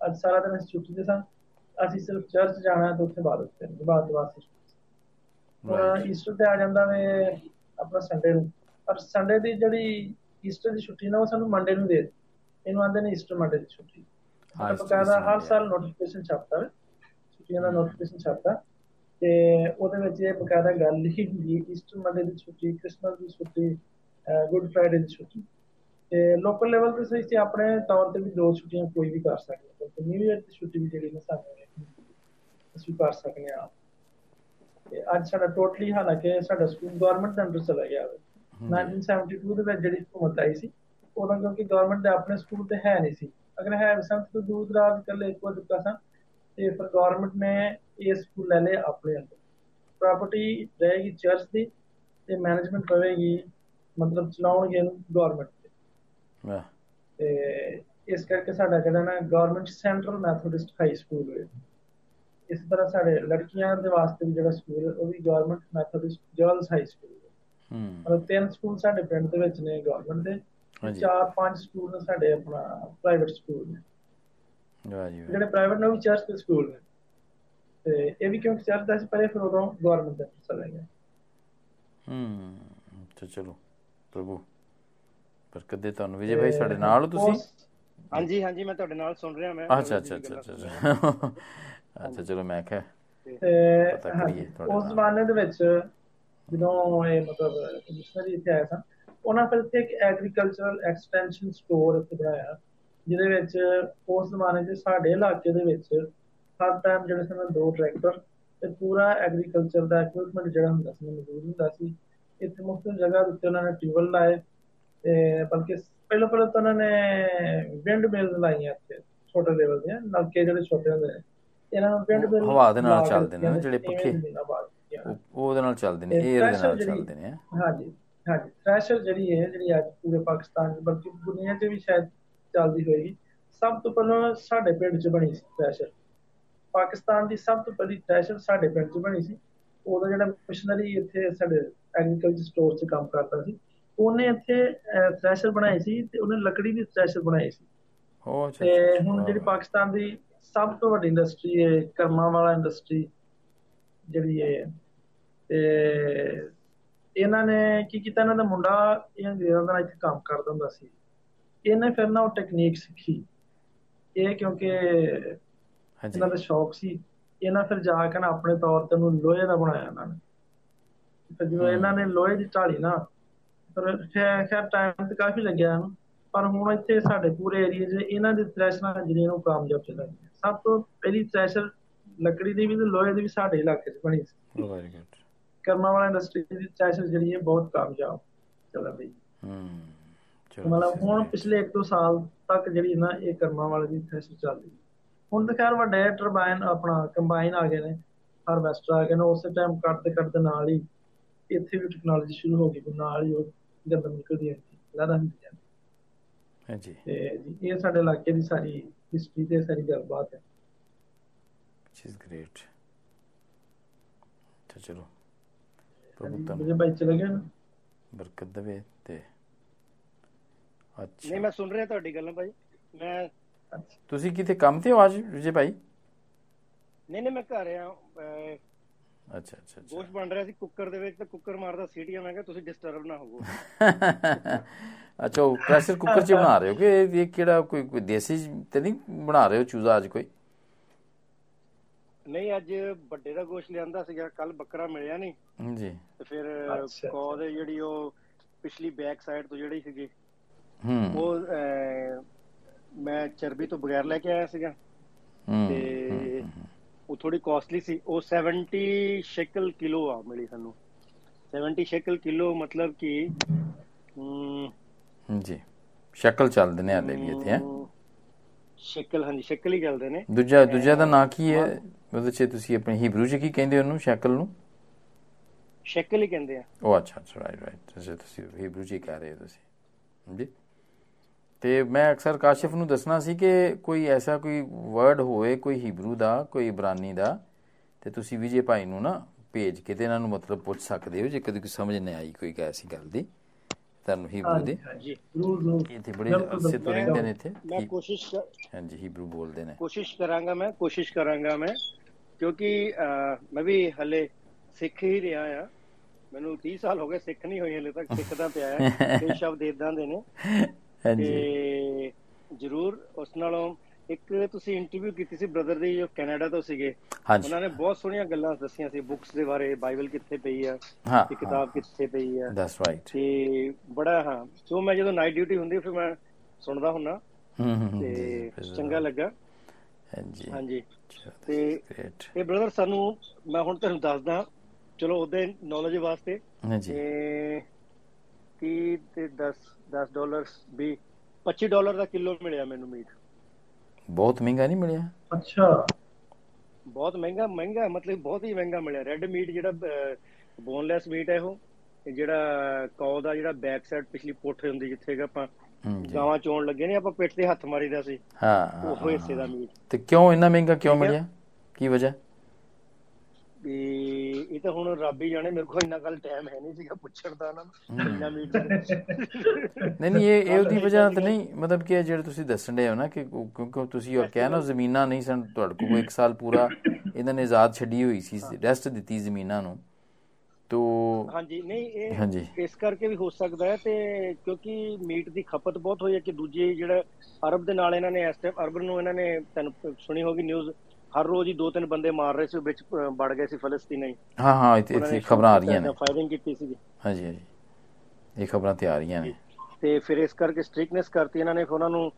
ਅੱਜ ਸਾਰਾ ਦਿਨ ਅਸੀਂ ਛੁੱਟੀ ਤੇ ਸਾਂ ਅਸੀਂ ਸਿਰਫ ਚਰਚ ਜਾਣਾ ਤੇ ਉੱਥੇ ਇਬਾਦਤ ਕਰਨੀ ਇਬਾਦਤ ਵਾਸਤੇ ਈਸਟਰ ਤੇ ਆ ਜਾਂਦਾ ਵੇ ਆਪਣਾ ਸੰਡੇ ਨੂੰ। ਪਰ ਸੰਡੇ ਦੀ ਜਿਹੜੀ ਈਸਟਰ ਦੀ ਛੁੱਟੀ ਨਾ ਉਹ ਸਾਨੂੰ ਮੰਡੇ ਨੂੰ ਦੇ ਇਹਨੂੰ ਆਂਦੇ ਨੇ ਈਸਟਰ ਮੰਡੇ ਦੀ ਛੁੱਟੀ। ਬਕਾਇਦਾ ਹਰ ਸਾਲ ਨੋਟੀਫਿਕੇਸ਼ਨ ਛਾਪਦਾ ਹੈ ਛੁੱਟੀਆਂ ਦਾ ਨੋਟੀਫਿਕੇਸ਼ਨ ਛਾਪਦਾ। ਤੇ ਉਹਦੇ ਵਿੱਚ ਇਹ ਬਕਾਇਦਾ ਗੱਲ ਲਿਖੀ ਹੁੰਦੀ ਹੈ ਈਸਟਰ ਮੰਡੇ ਦੀ ਛੁੱਟੀ ਕ੍ਰਿਸਮਸ ਦੀ ਛੁੱਟੀ ਗੁੱਡ ਫਰਾਈਡੇ ਦੀ ਛੁੱਟੀ। ਤੇ ਲੋਕਲ ਲੈਵਲ ਤੇ ਸਹੀ ਤੇ ਆਪਣੇ ਤੌਰ ਤੇ ਵੀ ਦੋ ਛੁੱਟੀਆਂ ਕੋਈ ਵੀ ਕਰ ਸਕਦਾ। ਤੇ ਨਿਊ ਇਅਰ ਦੀ ਛੁੱਟੀ ਵੀ ਜਿਹੜੀ ਨੇ ਸਾਨੂੰ ਅਸੀਂ ਕਰ ਸਕਦੇ ਆ ਤੇ ਅੱਜ ਸਾਡਾ ਟੋਟਲੀ ਹਾਲਾਂਕਿ ਸਾਡਾ ਸਕੂਲ ਗਵਰਨਮੈਂਟ ਦੇ ਅੰਡਰ ਚਲਾ ਗਿਆ। 1972 ਦੇ ਵਿੱਚ ਜਿਹੜੀ ਹਕੂਮਤ ਆਈ ਸੀ ਉਦੋਂ ਕਿਉਂਕਿ ਗਵਰਨਮੈਂਟ ਦੇ ਆਪਣੇ ਸਕੂਲ ਤੇ ਹੈ ਨਹੀਂ ਸੀ। ਅਗਰ ਹੈ ਸੰਤ ਤੋਂ ਦੂਰ ਦਰਾਜ ਕੱਲੇ ਇੱਕੋ ਦਿੱਤਾ ਸਨ। ਤੇ ਫਿਰ ਗਵਰਨਮੈਂਟ ਨੇ ਇਹ ਸਕੂਲ ਲੈ ਲਿਆ ਆਪਣੇ ਅੰਦਰ। ਪ੍ਰਾਪਰਟੀ ਰਹੇਗੀ ਚਰਚ ਦੀ ਤੇ ਮੈਨੇਜਮੈਂਟ ਪਵੇਗੀ ਮਤਲਬ ਚਲਾਉਣਗੇ ਗਵਰਨਮੈਂਟ ਤੇ ਇਸ ਕਰਕੇ ਸਾਡਾ ਜਿਹੜਾ ਨਾ government central Methodist high school ਹੈ ਇਸ ਤਰ੍ਹਾਂ ਸਾਡੇ ਲੜਕੀਆਂ ਦੇ ਵਾਸਤੇ ਵੀ ਜਿਹੜਾ ਸਕੂਲ ਉਹ ਵੀ government Methodist girls high school ਹੈ। ਮਤਲਬ ਤਿੰਨ ਸਕੂਲ ਸਾਡੇ ਪਿੰਡ ਦੇ ਵਿੱਚ ਨੇ ਗਵਰਨਮੈਂਟ ਦੇ ਚਾਰ ਪੰਜ ਸਕੂਲ ਨੇ ਸਾਡੇ ਆਪਣਾ ਪ੍ਰਾਈਵੇਟ ਸਕੂਲ ਨੇ। ਵਾਹ ਜੀ ਜਿਹੜੇ ਪ੍ਰਾਈਵੇਟ ਨੇ ਵੀ ਚਰਚ ਦੇ ਸਕੂਲ ਨੇ। ਤੇ ਇਹ ਵੀ ਕਿਉਂਕਿ ਚਰਚ ਦਾ ਸੀ ਪਰ ਫਿਰ ਉਦੋਂ ਗਵਰਨਮੈਂਟ ਦੇ ਚਲੇ ਗਿਆ ਹੂੰ ਤੇ ਚਲੋ ਪ੍ਰਭੂ। ਪਰ ਕਦੇ ਤੁਹਾਨੂੰ ਵਿਜੇ ਭਾਈ ਸਾਡੇ ਨਾਲ ਹੋ ਤੁਸੀਂ ਹਾਂਜੀ ਹਾਂਜੀ ਮੈਂ ਤੁਹਾਡੇ ਨਾਲ ਸੁਣ ਰਿਹਾ ਮੈਂ ਅੱਛਾ ਅੱਛਾ ਅੱਛਾ ਅੱਛਾ ਅੱਛਾ। ਚਲੋ ਮੈਂ ਕਿਹਾ ਪਤਾ ਕਰੀਏ ਉਸ ਜ਼ਮਾਨੇ ਦੇ ਵਿੱਚ ਜਦੋਂ ਇਹ ਮਤਲਬ ਮਿਸ਼ਨਰੀ ਇੱਥੇ ਆਇਆ ਸਨ ਉਹਨਾਂ ਫਿਰ ਇੱਥੇ ਇੱਕ ਐਗਰੀਕਲਚਰਲ ਐਕਸਟੈਂਸ਼ਨ ਸਟੋਰ ਇੱਥੇ ਬਣਾਇਆ ਜਿਹਦੇ ਵਿੱਚ ਉਸ ਜ਼ਮਾਨੇ 'ਚ ਸਾਡੇ ਇਲਾਕੇ ਦੇ ਵਿੱਚ ਹਰ ਟਾਈਮ ਜਿਹੜੇ ਸਨ ਦੋ ਟਰੈਕਟਰ ਤੇ ਪੂਰਾ ਐਗਰੀਕਲਚਰ ਦਾ ਇਕਵਿਪਮੈਂਟ ਜਿਹੜਾ ਹੁੰਦਾ ਸੀ ਮੌਜੂਦ ਹੁੰਦਾ ਸੀ ਇੱਥੇ ਮੁਖਤਲਿਫ ਜਗ੍ਹਾ ਉੱਤੇ ਉਹਨਾਂ ਨੇ ਟਿਊਬਲ ਲਾਏ ਬਲਕਿ ਪਹਿਲਾਂ ਪਹਿਲਾਂ ਤਾਂ ਉਹਨਾਂ ਨੇ ਵਿੰਡ ਮਿਲਸ ਲਾਈਆਂ ਇੱਥੇ ਛੋਟੇ ਲੈਵਲ ਦੇ ਨਲਕੇ ਜਿਹੜੇ ਛੋਟੇ ਹੁੰਦੇ ਨੇ। ਇਹਨਾਂ ਨੂੰ ਵਿੰਡ ਮਿਲ ਹਵਾ ਦੇ ਨਾਲ ਚੱਲਦੇ ਨੇ ਜਿਹੜੇ ਪੱਖੇ। ਉਹਦੇ ਨਾਲ ਚੱਲਦੇ ਨੇ 에ਅਰ ਦੇ ਨਾਲ ਚੱਲਦੇ ਨੇ। ਹਾਂਜੀ ਹਾਂਜੀ। ਥ੍ਰੈਸ਼ਰ ਜਿਹੜੀ ਹੈ ਜਿਹੜੀ ਅੱਜ ਪੂਰੇ ਪਾਕਿਸਤਾਨ ਬਲਕਿ ਦੁਨੀਆ 'ਚ ਵੀ ਸ਼ਾਇਦ ਚੱਲਦੀ ਹੋਏਗੀ ਸਭ ਤੋਂ ਪਹਿਲਾਂ ਸਾਡੇ ਪਿੰਡ 'ਚ ਬਣੀ ਸੀ ਥ੍ਰੈਸ਼ਰ ਪਾਕਿਸਤਾਨ ਦੀ ਸਭ ਤੋਂ ਪਹਿਲੀ ਥ੍ਰੈਸ਼ਰ ਸਾਡੇ ਪਿੰਡ 'ਚ ਬਣੀ ਸੀ। ਉਹਦਾ ਜਿਹੜਾ ਮਿਸ਼ਨਰੀ ਇੱਥੇ ਸਾਡੇ ਐਗਰੀਕਲਚਰ ਸਟੋਰ 'ਚ ਕੰਮ ਕਰਦਾ ਸੀ। ਉਹਨੇ ਇੱਥੇ ਥ੍ਰੈਸ਼ਰ ਬਣਾਈ ਸੀ ਤੇ ਉਹਨੇ ਲੱਕੜੀ ਦੀ ਥ੍ਰੈਸ਼ਰ ਬਣਾਈ ਸੀ। ਉਹ ਤੇ ਹੁਣ ਜਿਹੜੀ ਪਾਕਿਸਤਾਨ ਦੀ ਸਭ ਤੋਂ ਵੱਡੀ ਇੰਡਸਟਰੀ ਹੈ ਕਰਮਾ ਵਾਲਾ ਇੰਡਸਟਰੀ ਜਿਹੜੀ ਹੈ ਤੇ ਇਹਨਾਂ ਨੇ ਕੀ ਕੀਤਾ ਇਹਨਾਂ ਦਾ ਮੁੰਡਾ ਇਹ ਅੰਗਰੇਜ਼ਾਂ ਦਾ ਇੱਥੇ ਕੰਮ ਕਰਦਾ ਹੁੰਦਾ ਸੀ। ਇਹਨੇ ਫਿਰ ਨਾ ਉਹ ਟੈਕਨੀਕ ਸਿੱਖੀ। ਇਹ ਕਿਉਂਕਿ ਇਹਨਾਂ ਦਾ ਸ਼ੌਕ ਸੀ। ਇਹਨਾਂ ਫਿਰ ਜਾ ਕੇ ਨਾ ਆਪਣੇ ਤੌਰ ਤੇ ਉਹਨੂੰ ਲੋਹੇ ਦਾ ਬਣਾਇਆ ਇਹਨਾਂ ਨੇ। ਫਿਰ ਜਦੋਂ ਇਹਨਾਂ ਨੇ ਲੋਹੇ ਦੀ ਢਾਲੀ ਨਾ ਖੈਰ ਟਾਈਮ ਤੇ ਕਾਫੀ ਲੱਗਿਆ ਇਹਨੂੰ ਪਰ ਹੁਣ ਇੱਥੇ ਸਾਡੇ ਪੂਰੇ ਏਰੀਆ 'ਚ ਇਹਨਾਂ ਦੇ ਥ੍ਰੈਸ਼ਰਾਂ ਜਿਹੜੀਆਂ ਨੂੰ ਕਾਮਯਾਬ ਚੱਲ ਰਹੀਆਂ ਸਭ ਤੋਂ ਪਹਿਲੀ ਥ੍ਰੈਸ਼ਰ ਲੱਕੜੀ ਦੀ ਵੀ ਤੇ ਲੋਹੇ ਦੀ ਵੀ ਸਾਡੇ ਇਲਾਕੇ 'ਚ ਬਣੀ ਸੀ। ਵੈਰੀ ਗੁੱਡ ਕਰਮਾ ਵਾਲਾ ਇੰਡਸਟਰੀ ਦੀ ਥ੍ਰੈਸ਼ਰ ਜਿਹੜੀ ਹੈ ਬਹੁਤ ਕਾਮਯਾਬ ਚੱਲ ਰਹੀ ਹੂੰ। ਮਤਲਬ ਹੁਣ ਪਿਛਲੇ 1-2 ਸਾਲ ਤੱਕ ਜਿਹੜੀ ਨਾ ਇਹ ਕਰਮਾ ਵਾਲੇ ਦੀ ਥ੍ਰੈਸ਼ਰ ਚੱਲ ਰਹੀ ਹੁਣ ਤਾਂ ਖੈਰ ਵੱਡੇ ਟਰਬਾਈਨ ਆਪਣਾ ਕੰਬਾਈਨ ਆ ਗਏ ਨੇ। ਹਾਰਵੈਸਟਰ ਆ ਗਏ ਨੇ ਉਸੇ ਟਾਈਮ ਕੱਟਦੇ ਕੱਟਦੇ ਨਾਲ ਹੀ ਇੱਥੇ ਵੀ ਟੈਕਨੋਲੋਜੀ ਸ਼ੁਰੂ ਹੋ ਗਈ ਨਾਲ ਹੀ ਉਹ ਗੰਦਮ ਨਿਕਲਦੀ ਹੈ ਲਾਦਾ ਹੁੰਦੀ ਜਾਂਦੀ ਹਾਂਜੀ। ਤੇ ਜੀ ਇਹ ਸਾਡੇ ਇਲਾਕੇ ਦੀ ਸਾਰੀ ਹਿਸਟਰੀ ਤੇ ਸਾਰੀ ਗੱਲਬਾਤ ਹੈ। Which is great ਤੇ ਚਲੋ। ਪ੍ਰਭੂ ਤੁਹਾਨੂੰ ਤੁਹਾਨੂੰ ਭਾਈ ਚਲੇ ਗਏ ਨਾ? ਬਰਕਤ ਦੇਵੇ ਤੇ। ਨਹੀਂ ਅੱਛਾ ਮੈਂ ਸੁਣ ਰਿਹਾ ਤੁਹਾਡੀ ਗੱਲਾਂ ਭਾਈ ਮੈਂ ਤੁਸੀਂ ਕਿਤੇ ਕੰਮ ਤੇ ਹੋ ਅੱਜ ਵਿਜੇ ਭਾਈ? ਨਹੀਂ ਨਹੀਂ ਮੈਂ ਘਰ ਆ। ਅੱਛਾ ਅੱਛਾ ਅੱਛਾ। ਗੋਸ਼ਟ ਬਣ ਰਿਹਾ ਸੀ ਕੁੱਕਰ ਦੇ ਵਿੱਚ ਤੇ ਕੁੱਕਰ ਮਾਰਦਾ ਸੀਟੀਆਂ ਮੈਂ ਕਿਹਾ ਤੁਸੀਂ ਡਿਸਟਰਬ ਨਾ ਹੋਵੋ। ਅੱਛਾ ਉਹ ਪ੍ਰੈਸ਼ਰ ਕੁੱਕਰ 'ਚ ਬਣਾ ਰਹੇ ਹੋ ਕਿ ਇਹ ਇਹ ਕਿਹੜਾ ਕੋਈ ਕੋਈ ਦੇਸੀ ਤੇ ਨਹੀਂ ਬਣਾ ਰਹੇ ਹੋ ਚੂਜ਼ਾ ਅੱਜ ਕੋਈ? ਨਹੀਂ ਅੱਜ ਵੱਡੇ ਦਾ ਗੋਸ਼ਟ ਲਿਆਂਦਾ ਸੀਗਾ ਕੱਲ ਬੱਕਰਾ ਮਿਲਿਆ ਨਹੀਂ ਜੀ। ਤੇ ਫਿਰ। ਕੋ ਦੇ ਜਿਹੜੀ ਉਹ ਪਿਛਲੀ ਬੈਕ ਸਾਈਡ ਤੋਂ ਜਿਹੜੀ ਸੀਗੀ ਹੂੰ। ਉਹ ਮੈਂ ਚਰਬੀ ਤੋਂ ਬਗੈਰ ਲੈ ਕੇ ਆਇਆ ਸੀਗਾ। ਹੂੰ ਤੇ ਉਹ ਥੋੜੀ ਕਾਸਟਲੀ ਸੀ। ਉਹ 70 ਸ਼ੈਕਲ ਕਿਲੋ ਆ ਮਿਲੀ ਸਾਨੂੰ। 70 ਸ਼ੈਕਲ ਕਿਲੋ ਮਤਲਬ ਕਿ ਜੀ। ਸ਼ਕਲ ਚੱਲਦੇ ਨੇ ਹਾਲੇ ਵੀ ਇੱਥੇ ਹੈ। ਸ਼ੈਕਲ ਹਾਂਜੀ ਸ਼ੈਕਲ ਹੀ ਚੱਲਦੇ ਨੇ। ਦੂਜਾ ਦੂਜਾ ਦਾ ਨਾਂ ਕੀ ਹੈ? ਉਹਦੇ 'ਚ ਤੁਸੀਂ ਆਪਣੇ ਹੀਬਰੂ 'ਚ ਕੀ ਕਹਿੰਦੇ ਉਹਨੂੰ ਸ਼ਕਲ ਨੂੰ? ਸ਼ੈਕਲ ਹੀ ਕਹਿੰਦੇ ਆ। ਉਹ ਅੱਛਾ ਅੱਛਾ ਰਾਈਟ ਰਾਈਟ ਤੁਸੀਂ ਹੀਬਰੂ 'ਚ ਕਹਿ ਰਹੇ ਹੋ ਤੁਸੀਂ। ਜੀ ਤੇ ਮੈਂ ਅਕਸਰ ਕਾਸ਼ਿਫ ਨੂੰ ਦੱਸਣਾ ਸੀ ਕਿ ਕੋਈ ਐਸਾ ਕੋਈ ਵਰਡ ਹੋਵੇ ਕੋਈ ਹੀਬਰੂ ਦਾ ਕੋਈ ਇਬਰਾਨੀ ਦਾ ਤੇ ਤੁਸੀਂ ਵਿਜੇ ਭਾਈ ਨੂੰ ਨਾ ਭੇਜ ਕੇ ਤੇ ਇਹਨਾਂ ਨੂੰ ਮਤਲਬ ਪੁੱਛ ਸਕਦੇ ਹੋ ਜੇ ਕਦੇ ਕੋਈ ਸਮਝ ਨਹੀਂ ਆਈ ਕੋਈ ਐਸੀ ਗੱਲ ਦੀ ਤੁਹਾਨੂੰ ਹੀਬਰੂ ਦੇ। ਜੀ ਜ਼ਰੂਰ ਜ਼ਰੂਰ। ਇੱਥੇ ਬੜੇ ਅਰਸੇ ਤੋਂ ਰਹਿੰਦੇ ਨੇ ਇੱਥੇ। ਮੈਂ ਕੋਸ਼ਿਸ਼ ਹਾਂਜੀ ਹੀਬਰੂ ਬੋਲਦੇ ਨੇ। ਕੋਸ਼ਿਸ਼ ਕਰਾਂਗਾ ਮੈਂ ਕੋਸ਼ਿਸ਼ ਕਰਾਂਗਾ ਮੈਂ ਕਿਉਂਕਿ ਮੈਂ ਵੀ ਹਲੇ ਸਿੱਖ ਹੀ ਰਿਹਾ ਆ। ਮੈਨੂੰ 30 ਸਾਲ ਹੋ ਗਏ ਸਿੱਖ ਨਹੀਂ ਹੋਈ ਹਲੇ ਤੱਕ ਸਿੱਖਦਾ ਪਿਆ ਆ। ਕਈ ਸ਼ਬਦ ਇਦਾਂ ਦੇ ਨੇ। ਹਾਂਜੀ। ਤੇ ਜ਼ਰੂਰ ਉਸ ਨਾਲੋਂ ਇੱਕ ਤੁਸੀਂ ਇੰਟਰਵਿਊ ਕੀਤੀ ਸੀ ਬ੍ਰਦਰ ਦੀ ਜੋ ਕੈਨੇਡਾ ਤੋਂ ਸੀਗੇ। ਉਹਨਾਂ ਨੇ ਬਹੁਤ ਸੋਹਣੀਆਂ ਗੱਲਾਂ ਦੱਸੀਆਂ ਸੀ ਬੁੱਕਸ ਦੇ ਬਾਰੇ ਬਾਈਬਲ ਕਿੱਥੇ ਪਈ ਆ ਕਿ ਕਿਤਾਬ ਕਿੱਥੇ ਪਈ ਆ। ਦੈਟਸ ਰਾਈਟ ਤੇ ਬੜਾ ਹਾਂ। ਸੋ ਮੈਂ ਜਦੋਂ ਨਾਈਟ ਡਿਊਟੀ ਹੁੰਦੀ ਫਿਰ ਮੈਂ ਸੁਣਦਾ ਹੁੰਨਾ। ਤੇ ਚੰਗਾ ਲੱਗਾ। ਹਾਂਜੀ। ਹਾਂਜੀ। ਤੇ ਇਹ ਬ੍ਰਦਰ ਸਾਨੂੰ ਮੈਂ ਹੁਣ ਤੁਹਾਨੂੰ ਦੱਸਦਾ ਚਲੋ ਉਹਦੇ ਨੌਲੇਜ ਵਾਸਤੇ। ਹਾਂਜੀ। ਤੇ 30 ਤੇ 10 10 ਡਾਲਰ ਵੀ 25 ਡਾਲਰ ਦਾ ਕਿਲੋ ਮਿਲਿਆ ਮੈਨੂੰ ਮੀਟ। ਬਹੁਤ ਮਹਿੰਗਾ ਨਹੀਂ ਮਿਲਿਆ? ਅੱਛਾ। ਬਹੁਤ ਮਹਿੰਗਾ ਮਹਿੰਗਾ ਮਤਲਬ ਬਹੁਤ ਹੀ ਮਹਿੰਗਾ ਮਿਲਿਆ। ਰੈੱਡ ਮੀਟ ਜਿਹੜਾ ਬੋਨਲੈਸ ਮੀਟ ਹੈ ਉਹ ਤੇ ਜਿਹੜਾ ਕੌ ਦਾ ਜਿਹੜਾ ਬੈਕ ਸਾਈਡ ਪਿਛਲੀ ਪੁੱਠ ਹੁੰਦੀ ਜਿੱਥੇ ਕਿ ਆਪਾਂ ਗਾਵਾਂ ਚੋਣ ਲੱਗੇ ਨੇ ਆਪਾਂ ਪਿੱਠ ਤੇ ਹੱਥ ਮਾਰੀਦਾ ਸੀ। ਹਾਂ ਉਹ ਹਿੱਸੇ ਦਾ ਮੀਟ ਤੇ ਕਿਉਂ ਇੰਨਾ ਮਹਿੰਗਾ ਕਿਉਂ। ਮਿਲਿਆ? ਕੀ ਵਜ੍ਹਾ? ਵੀ ਇਹ ਤਾਂ ਹੁਣ ਰੱਬ ਹੀ ਜਾਣੇ ਮੇਰੇ ਕੋਲ ਇੰਨਾ ਕੱਲ ਟਾਈਮ ਹੈ ਨਹੀਂ ਸੀਗਾ ਪੁੱਛਣ ਦਾ ਨਾ। ਇੰਨਾ ਮੀਟ ਨਹੀਂ। ਨਹੀਂ ਇਹ ਇਹ ਉਹਦੀ ਵਜ੍ਹਾ ਤਾਂ ਨਹੀਂ ਮਤਲਬ ਕਿ ਜਿਹੜੇ ਤੁਸੀਂ ਦੱਸਣ ਦੇ ਹੋ ਨਾ ਕਿ ਕਿਉਂਕਿ ਤੁਸੀਂ ਉਹ ਕਹਿ ਨਾ ਜ਼ਮੀਨਾਂ ਨਹੀਂ ਸਨ ਤੁਹਾਡੇ ਕੋਲ ਇੱਕ ਸਾਲ ਪੂਰਾ ਇਹਨਾਂ ਨੇ ਆਜ਼ਾਦ ਛੱਡੀ ਹੋਈ ਸੀ ਰੈਸਟ ਦਿੱਤੀ ਜ਼ਮੀਨਾਂ ਨੂੰ। ਤੋ ਹਾਂਜੀ ਨਹੀਂ ਇਹ ਹਾਂਜੀ। ਇਸ ਕਰਕੇ ਵੀ ਹੋ ਸਕਦਾ ਹੈ ਤੇ ਕਿਉਂਕਿ ਮੀਟ ਦੀ ਖਪਤ ਬਹੁਤ ਹੋਈ ਹੈ ਕਿ ਦੂਜੇ ਜਿਹੜਾ ਅਰਬ ਦੇ ਨਾਲ ਇਹਨਾਂ ਨੇ ਇਸ ਟਾਈਮ ਅਰਬ ਨੂੰ ਇਹਨਾਂ ਨੇ ਤੁਹਾਨੂੰ ਸੁਣੀ ਹੋਗੀ ਨਿਊਜ਼ ਹਰ ਰੋਜ਼ ਹੀ ਦੋ ਤਿੰਨ ਬੰਦੇ ਮਾਰ ਰਹੇ ਸੀ ਵਿੱਚ ਵੜ ਗਏ ਸੀ ਫਲਸਤੀਨੀ ਹਾਂ। ਹਾਂ ਇੱਥੇ ਇੱਥੇ ਖਬਰਾਂ ਆ ਰਹੀਆਂ ਨੇ। ਫਾਇਰਿੰਗ ਕੀਤੀ ਸੀ ਹਾਂਜੀ ਹਾਂਜੀ। ਇਹ ਖਬਰਾਂ ਤੇ ਆ ਰਹੀਆਂ ਨੇ। ਤੇ ਫਿਰ ਇਸ ਕਰਕੇ ਸਟ੍ਰਿਕਨੈਸ ਕਰਤੀ ਇਹਨਾਂ ਨੇ ਉਹਨਾਂ ਨੂੰ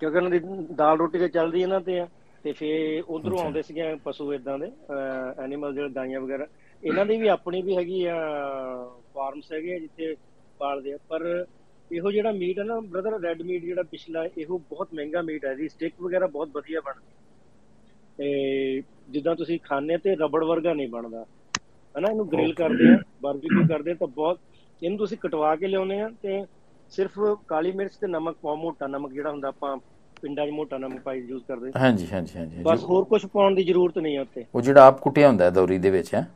ਕਿਉਂਕਿ ਉਹਨਾਂ ਦੀ ਦਾਲ ਰੋਟੀ ਤੇ ਚੱਲਦੀ ਇਹਨਾਂ ਤੇ ਆ ਤੇ ਫਿਰ ਉਧਰੋਂ। ਆਉਂਦੇ ਸੀਗੇ ਪਸ਼ੂ ਇਦਾਂ ਦੇ ਐਨੀਮਲ ਜਿਹੜੇ ਗਾਈਆਂ ਵਗੈਰਾ। ਇਹਨਾਂ ਦੀ ਵੀ ਆਪਣੀ ਵੀ ਹੈਗੀ ਆ ਫਾਰਮਸ ਹੈਗੇ ਜਿੱਥੇ ਪਾਲਦੇ ਆ ਪਰ ਇਹੋ ਜਿਹੜਾ ਮੀਟ ਹੈ ਨਾ ਬ੍ਰਦਰ ਰੈੱਡ ਮੀਟ ਜਿਹੜਾ ਪਿਛਲਾ ਇਹੋ ਬਹੁਤ ਮਹਿੰਗਾ ਮੀਟ ਹੈ ਜੀ ਸਟੇਕ ਵਗੈਰਾ ਬਹੁਤ ਵਧੀਆ ਬਣਦੀ। ਜਿੱਦਾਂ ਤੁਸੀਂ ਖਾਣੇ ਤੇ ਰਬੜ ਵਰਗਾ ਨਹੀਂ ਬਣਦਾ। ਹਨਾ ਇਹਨੂੰ ਗ੍ਰਿਲ. ਕਰਦੇ ਆ ਬਾਰਬੀਕਿਊ ਕਰਦੇ ਆ ਤਾਂ ਬਹੁਤ ਇਹਨੂੰ ਤੁਸੀਂ ਕਟਵਾ ਕੇ ਲਿਆਉਨੇ ਆ ਤੇ ਸਿਰਫ ਕਾਲੀ ਮਿਰਚ ਤੇ ਨਮਕ ਪਾਓ ਮੋਟਾ ਨਮਕ ਜਿਹੜਾ ਹੁੰਦਾ ਆਪਾਂ ਪਿੰਡਾਂ 'ਚ ਮੋਟਾ ਨਮਕ ਪਾਈ ਯੂਜ਼ ਕਰਦੇ। ਹਾਂਜੀ ਹਾਂਜੀ ਹਾਂਜੀ ਬਸ ਹੋਰ ਕੁਝ ਪਾਉਣ ਦੀ ਜ਼ਰੂਰਤ ਨਹੀਂ ਹੈ ਉੱਤੇ ਉਹ ਜਿਹੜਾ ਆਪ ਕੁੱਟਿਆ ਹੁੰਦਾ ਦੌਰੀ ਦੇ ਵਿੱਚ ਹੈ?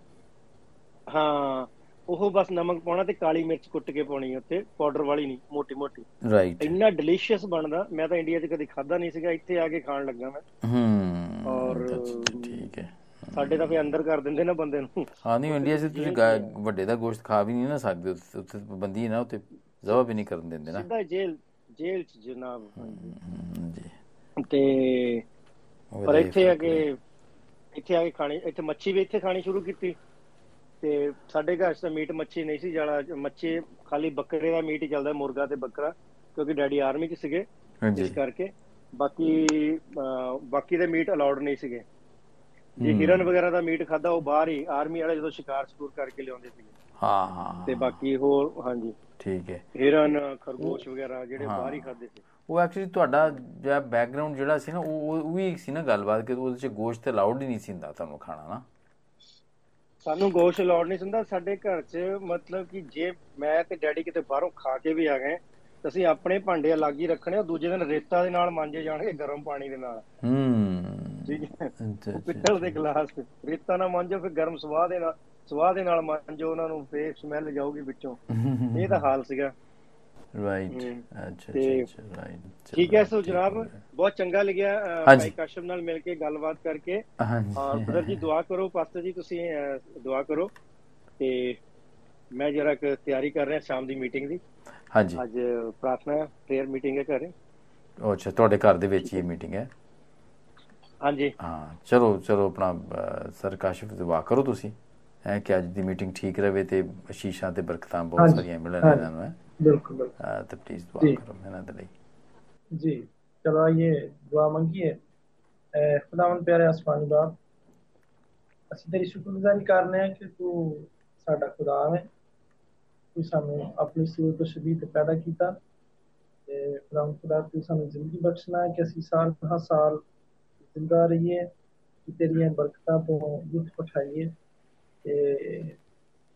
ਹਾਂ। ਉਹ ਬਸ ਨਮਕ ਪਾਉਣਾ ਤੇ ਕਾਲੀ ਮਿਰਚ ਕੁੱਟ ਕੇ ਪਾਉਣੀ ਉੱਤੇ ਪਾਊਡਰ ਵਾਲੀ ਨਹੀਂ ਮੋਟੀ ਮੋਟੀ ਰਾਈਟ ਇੰਨਾ ਡਿਲੀਸ਼ੀਅਸ ਬਣਦਾ ਮੈਂ ਤਾਂ ਇੰਡੀਆ 'ਚ ਕਦੀ ਖਾਦਾ ਨਹੀਂ ਸੀਗਾ ਇੱਥੇ ਆ ਕੇ ਖਾਣ ਲੱਗਾ ਮੈਂ। ਹੂੰ ਔਰ- ਠੀਕ ਹੈ। ਸਾਡੇ ਤਾਂ ਫੇ ਅੰਦਰ ਕਰ ਦਿੰਦੇ ਨਾ ਬੰਦੇ ਨੂੰ। ਹਾਂ ਨਹੀਂ ਇੰਡੀਆ 'ਚ ਤੁਸੀਂ ਵੱਡੇ ਦਾ ਗੋਸ਼ਤ ਖਾ ਵੀ ਨਹੀਂ ਨਾ ਸਕਦੇ ਉੱਥੇ ਪਾਬੰਦੀ ਨਾ ਉੱਥੇ ਜ਼ਬਾ ਵੀ ਨਹੀਂ ਕਰਨ ਦਿੰਦੇ ਨਾ। ਸਿੱਧਾ ਜੇਲ੍ਹ ਜੇਲ੍ਹ 'ਚ ਜਨਾਬ ਜੀ। ਤੇ ਪਰ ਇੱਥੇ ਆ ਕੇ। ਇੱਥੇ ਆ ਕੇ ਖਾਣੀ ਇੱਥੇ ਮੱਛੀ ਵੀ ਇੱਥੇ ਖਾਣੀ ਸ਼ੁਰੂ ਕੀਤੀ। ਤੇ ਸਾਡੇ ਘਰ 'ਚ ਤਾਂ ਮੀਟ ਮੱਛੀ ਨਹੀਂ ਸੀ ਜਾਲਾ ਮੱਛੀ ਖਾਲੀ ਬੱਕਰੇ ਦਾ ਮੀਟ ਹੀ ਚੱਲਦਾ ਮੁਰਗਾ ਤੇ ਬੱਕਰਾ ਕਿਉਂਕਿ ਡੈਡੀ ਆਰਮੀ 'ਚ ਸੀਗੇ। ਇਸ ਕਰਕੇ ਬਾਕੀ ਬਾਕੀ ਦੇ ਮੀਟ ਅਲਾਉਡ ਨਹੀਂ ਸੀਗੇ। ਜੇ। ਹਿਰਨ ਵਗੈਰਾ ਦਾ ਮੀਟ ਖਾਦਾ ਉਹ ਬਾਹਰ ਹੀ ਆਰਮੀ ਵਾਲੇ ਜਦੋਂ ਸ਼ਿਕਾਰ ਸ਼ੁਰੂ ਕਰਕੇ ਲਿਆਉਂਦੇ ਸੀਗੇ। ਹਾਂ ਹਾਂ ਤੇ ਬਾਕੀ ਹੋਰ ਹਾਂਜੀ। ਠੀਕ ਹੈ। ਹਿਰਨ ਖਰਗੋਸ਼ ਵਗੈਰਾ ਜਿਹੜੇ। ਬਾਹਰ ਹੀ ਖਾਦੇ ਸੀ। ਉਹ ਐਕਚੁਅਲੀ ਤੁਹਾਡਾ ਜਿਹੜਾ ਬੈਕਗ੍ਰਾਉਂਡ ਜਿਹੜਾ ਸੀ ਨਾ ਉਹ ਉਹ- ਉਹ ਵੀ ਸੀ ਨਾ ਗੱਲਬਾਤ ਕਿ ਉਹਦੇ ਚ ਗੋਸ਼ਤ ਅਲਾਉਡ ਹੀ ਨਹੀਂ ਸੀ ਹੁੰਦਾ ਤੁਹਾਨੂੰ ਖਾਣਾ ਨਾ। ਸਾਨੂੰ ਗੋਸ਼ਤ ਅਲਾਉਡ ਨਹੀਂ ਹੁੰਦਾ। ਸਾਡੇ ਘਰ 'ਚ ਮਤਲਬ ਕਿ ਜੇ ਮੈਂ ਤੇ ਡੈਡੀ ਕਿਤੇ ਬਾਹਰੋਂ ਖਾ ਕੇ ਵੀ ਆ ਗਏ ਤਾਂ ਅਸੀਂ ਆਪਣੇ ਭਾਂਡੇ ਅਲੱਗ ਹੀ ਰੱਖਣੇ ਆ। ਦੂਜੇ ਦਿਨ ਰੇਤਾ ਦੇ ਨਾਲ ਮਾਂਜੇ ਜਾਣਗੇ ਗਰਮ ਪਾਣੀ ਦੇ ਨਾਲ। ਹੂੰ। ਠੀਕ ਹੈ? ਉਹ। ਪਿੱਤਲ ਦੇ ਗਲਾਸ ਰੇਤਾ ਨਾਲ ਮਾਂਜੋ ਫਿਰ ਗਰਮ ਸਵਾਹ ਦੇ ਨਾਲ ਸਵਾਹ ਦੇ ਨਾਲ ਮਾਂਜੋ ਉਹਨਾਂ ਨੂੰ ਫੇਰ ਸਮੈਲ ਜਾਊਗੀ ਵਿੱਚੋਂ। ਇਹ ਤਾਂ ਹਾਲ ਸੀਗਾ। ਰਾਈਟ। ਅੱਛਾ ਅੱਛਾ ਰਾਈਟ ਠੀਕ ਹੈ ਸੋ ਜਨਾਬ ਬਹੁਤ ਚੰਗਾ ਲੱਗਿਆ। ਭਾਈ ਕਾਸ਼ਮ ਨਾਲ ਮਿਲ ਕੇ ਗੱਲਬਾਤ ਕਰਕੇ। ਹਾਂਜੀ। ਔਰ ਬ੍ਰਦਰ ਜੀ ਦੁਆ ਕਰੋ ਪਾਸਟਰ ਜੀ ਤੁਸੀਂ ਦੁਆ ਕਰੋ। ਤੇ ਮੈਂ ਜਰਾ ਕੁ ਤਿਆਰੀ ਕਰ ਰਿਹਾ ਸ਼ਾਮ ਦੀ ਮੀਟਿੰਗ ਦੀ। ਹਾਂਜੀ। ਅੱਜ ਪ੍ਰਾਰਥਨਾ ਪ੍ਰੇਅਰ ਮੀਟਿੰਗ ਹੈ ਘਰੇ। ਉਹ ਅੱਛਾ ਤੁਹਾਡੇ ਘਰ ਦੇ ਵਿੱਚ ਹੀ ਮੀਟਿੰਗ ਹੈ? ਹਾਂਜੀ। ਹਾਂ ਚਲੋ ਚਲੋ ਆਪਣਾ ਸਰ ਕਾਸ਼ਿਫ ਦੁਆ ਕਰੋ ਤੁਸੀਂ। ਹੈ ਕਿ ਅੱਜ ਦੀ ਮੀਟਿੰਗ ਠੀਕ ਰਵੇ ਤੇ ਅਸ਼ੀਸ਼ਾਂ ਤੇ ਬਰਕਤਾਂ ਬਹੁਤ ਸਾਰੀਆਂ ਮਿਲਣ। ਇਹਨਾਂ ਨੂੰ ਹੈ। बिल्कुल बिल्कुल ਅਹ, ਤੇ ਪਲੀਜ਼ ਦੁਆ ਜੀ। ਕਰੋ ਇਹਨਾਂ ਦੇ ਲਈ जी चलो आइए दुआ मंगिए ए, खुदावन प्यारे आसमानी बाप ਅਸੀਂ ਤੇਰੀ ਸ਼ੁਕਰਗੁਜ਼ਾਰੀ ਕਰਨੇ ਆ ਕਿ ਤੂੰ ਸਾਡਾ ਖੁਦਾ ਹੈ ਤੂੰ ਸਾਨੂੰ ਆਪਣੀ ਸੂਰਤ ਤੋਂ ਸ਼ਬੀਹ ਤੇ ਪੈਦਾ ਕੀਤਾ ਤੇ ਖੁਦਾਵੰ ਖੁਦਾ ਤੂੰ ਸਾਨੂੰ ਜ਼ਿੰਦਗੀ ਬਖਸ਼ਣਾ ਹੈ ਕਿ ਅਸੀਂ ਸਾਲ ਦਹ ਸਾਲ ਜ਼ਿੰਦਾ ਰਹੀਏ ਕਿ ਤੇਰੀਆਂ ਬਰਕਤਾਂ ਤੋਂ ਲੁਤਫ ਉਠਾਈਏ ਤੇ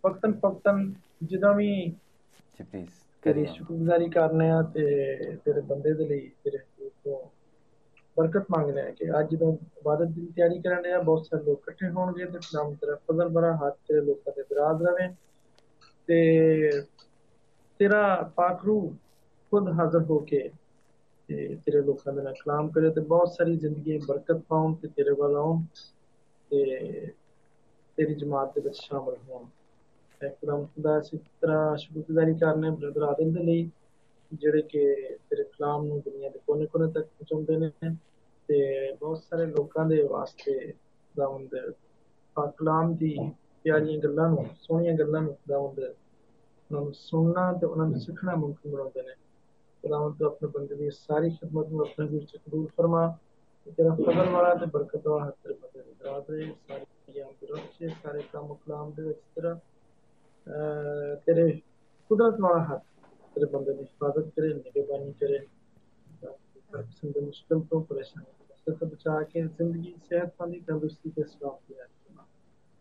ਵਕਤਨ ਫਕਤਨ ਜਦੋਂ ਵੀ ਜੀ ਪਲੀਜ਼ ਤੇਰੀ ਕਰੀਏ। ਸ਼ੁਕਰਗੁਜ਼ਾਰੀ ਕਰਨੇ ਆ ਤੇ ਤੇਰੇ ਬੰਦੇ ਦੇ ਲਈ ਤੇਰੇ ਹਜ਼ੂਰ ਤੋਂ ਬਰਕਤ ਮੰਗਦੇ ਆ ਕਿ ਅੱਜ ਜਦੋਂ ਇਬਾਦਤ ਦੀ ਤਿਆਰੀ ਕਰਨ ਦੇ ਆ। ਬਹੁਤ ਸਾਰੇ ਲੋਕ ਇਕੱਠੇ ਹੋਣਗੇ ਤੇ ਨਾਮ ਤੇਰਾ ਫਜ਼ਲ ਬਰਾ ਹੱਥ ਤੇਰੇ ਲੋਕਾਂ ਤੇ ਬਿਰਾਜ ਰਵੇ। ਤੇ ਤੇਰਾ ਪਾਕ ਰੂਹ ਖੁਦ ਹਾਜ਼ਰ ਹੋ ਕੇ ਤੇ ਤੇਰੇ ਲੋਕਾਂ ਦੇ ਨਾਲ ਕਲਾਮ ਕਰੇ ਤੇ ਬਹੁਤ ਸਾਰੀ ਜ਼ਿੰਦਗੀ ਬਰਕਤ ਪਾਉਣ ਤੇ ਤੇਰੇ ਵੱਲ ਆਉਣ ਤੇ ਤੇਰੀ ਜਮਾਤ ਦੇ ਵਿੱਚ ਸ਼ਾਮਲ ਹੋਣ। ਇਕਰਾਮ ਖੁਦਾ ਅਸੀਂ ਤਰ੍ਹਾਂ ਸ਼ੁਕਰਗੁਜ਼ਾਰੀ ਕਰਨੇ ਬ੍ਰਦਰ ਆਦਮ ਦੇ ਲਈ ਜਿਹੜੇ ਕਿ ਤੇਰੇ ਕਲਾਮ ਨੂੰ ਦੁਨੀਆ ਦੇ ਕੋਨੇ-ਕੋਨੇ ਤੱਕ ਪਹੁੰਚਾਉਂਦੇ ਨੇ ਤੇ ਬਹੁਤ ਸਾਰੇ ਲੋਕਾਂ ਦੇ ਵਾਸਤੇ ਖੁਦਾਵੰਦ ਪਾਕ ਕਲਾਮ ਦੀ ਪਿਆਰੀਆਂ ਗੱਲਾਂ ਨੂੰ, ਸੋਹਣੀਆਂ ਗੱਲਾਂ ਨੂੰ ਖੁਦਾਵੰਦ ਉਹਨਾਂ ਨੂੰ ਸੁਣਨਾ ਤੇ ਉਹਨਾਂ ਨੂੰ ਸਿੱਖਣਾ ਮੁਮਕਿਨ ਬਣਾਉਂਦੇ ਨੇ। ਖੁਦਾਵੰਦ ਤੂੰ ਆਪਣੇ ਬੰਦੇ ਦੀ ਸਾਰੀ ਖਿਦਮਤ ਨੂੰ ਆਪਣੇ ਵਿੱਚ ਕਬੂਲ ਫਰਮਾ ਤੇ ਤੇਰਾ ਫਜ਼ਲ ਵਾਲਾ ਤੇ ਬਰਕਤ ਵਾਲਾ ਹੱਥ ਤੇਰੇ ਬੰਦੇ ਦੀ ਦਰਾਜ ਰਹੇ ਸਾਰੀ ਜਾਨ ਤੇ ਰੱਖੇ ਸਾਰੇ ਕੰਮ ਕਲਾਮ ਦੇ ਵਿੱਚ ਤੇਰਾ ਅਹ ਤੇਰੇ ਕੁਦਰਤ ਵਾਲਾ ਹੱਥ, ਤੇਰੇ ਬੰਦੇ ਦੀ ਹਿਫਾਜ਼ਤ ਕਰੇ ਨਿਗਰਾਨੀ ਕਰੇ। ਸੰਦ ਮੁਸ਼ਕਲ ਤੋਂ ਪਰੇਸ਼ਾਨ ਸੇ ਤੋਂ ਬਚਾ ਕੇ ਜ਼ਿੰਦਗੀ ਸਿਹਤਮੰਦੀ ਤੰਦਰੁਸਤੀ ਤੇ ਸਲਾਮ ਦਿਆ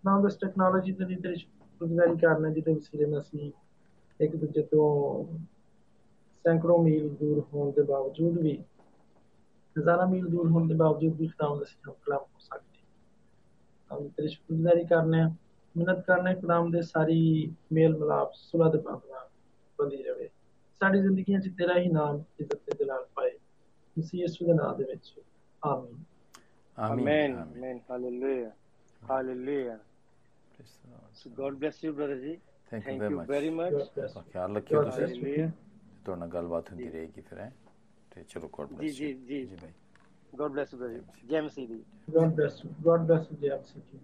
ਨਾਮ ਦਸ ਟੈਕਨੋਲੋਜੀ ਦੇ ਲਈ ਤੇਰੀ ਸ਼ੁਕਰਗੁਜ਼ਾਰੀ ਕਰਨਾ ਜਿਹਦੇ ਵਸੀਲੇ ਨਾਲ ਅਸੀਂ ਇੱਕ ਦੂਜੇ ਤੋਂ ਸੈਂਕੜੋਂ ਮੀਲ ਦੂਰ ਹੋਣ ਦੇ ਬਾਵਜੂਦ ਵੀ, ਹਜ਼ਾਰਾਂ ਮੀਲ ਦੂਰ ਹੋਣ ਦੇ ਬਾਵਜੂਦ ਵੀ ਖੁਦਾਵੰਦ ਅਸੀਂ ਕਲਾਮ ਹੋ ਸਕਦੇ ਹਾਂ। ਤੇਰੀ ਸ਼ੁਕਰਗੁਜ਼ਾਰੀ ਕਰਨਾ ਮਿਹਨਤ ਕਰਨੇ ਖੁਦਾਮ ਦੇ ਸਾਰੀ ਮੇਲ ਮਲਾਪ ਸੁਲਹ ਦੇ ਪਾਵਨਾ ਬੰਦੀ ਰਵੇ ਸਾਡੀ ਜ਼ਿੰਦਗੀਆਂ 'ਚ ਤੇਰਾ ਹੀ ਨਾਮ ਇੱਜ਼ਤ ਤੇ ਜਲਾਲ ਪਾਏ ਮਸੀਹ ਯਿਸੂ ਦੇ ਨਾਮ ਦੇ ਵਿੱਚ ਆਮੀਨ ਆਮੀਨ ਆਮੀਨ hallelujah hallelujah so God bless you brother ji thank you very much ਖਿਆਲ ਰੱਖਿਓ ਤੁਸੀਂ ਤੁਹਾਡੇ ਨਾਲ ਗੱਲਬਾਤ ਹੁੰਦੀ ਰਹੇਗੀ ਫਿਰ ਹੈ ਤੇ ਚਲੋ ਗੋਡ ਬlesਸ ਜੀ ਜੀ ਜੀ ਭਾਈ ਗੋਡ ਬlesਸ ਯੂ ਬ੍ਰਦਰ ਜੀ ਜੈਮਸੀ ਜੀ ਗੋਡ ਬlesਸ ਗੋਡ ਬlesਸ ਜੀ ਆਪ ਸੱਚੀ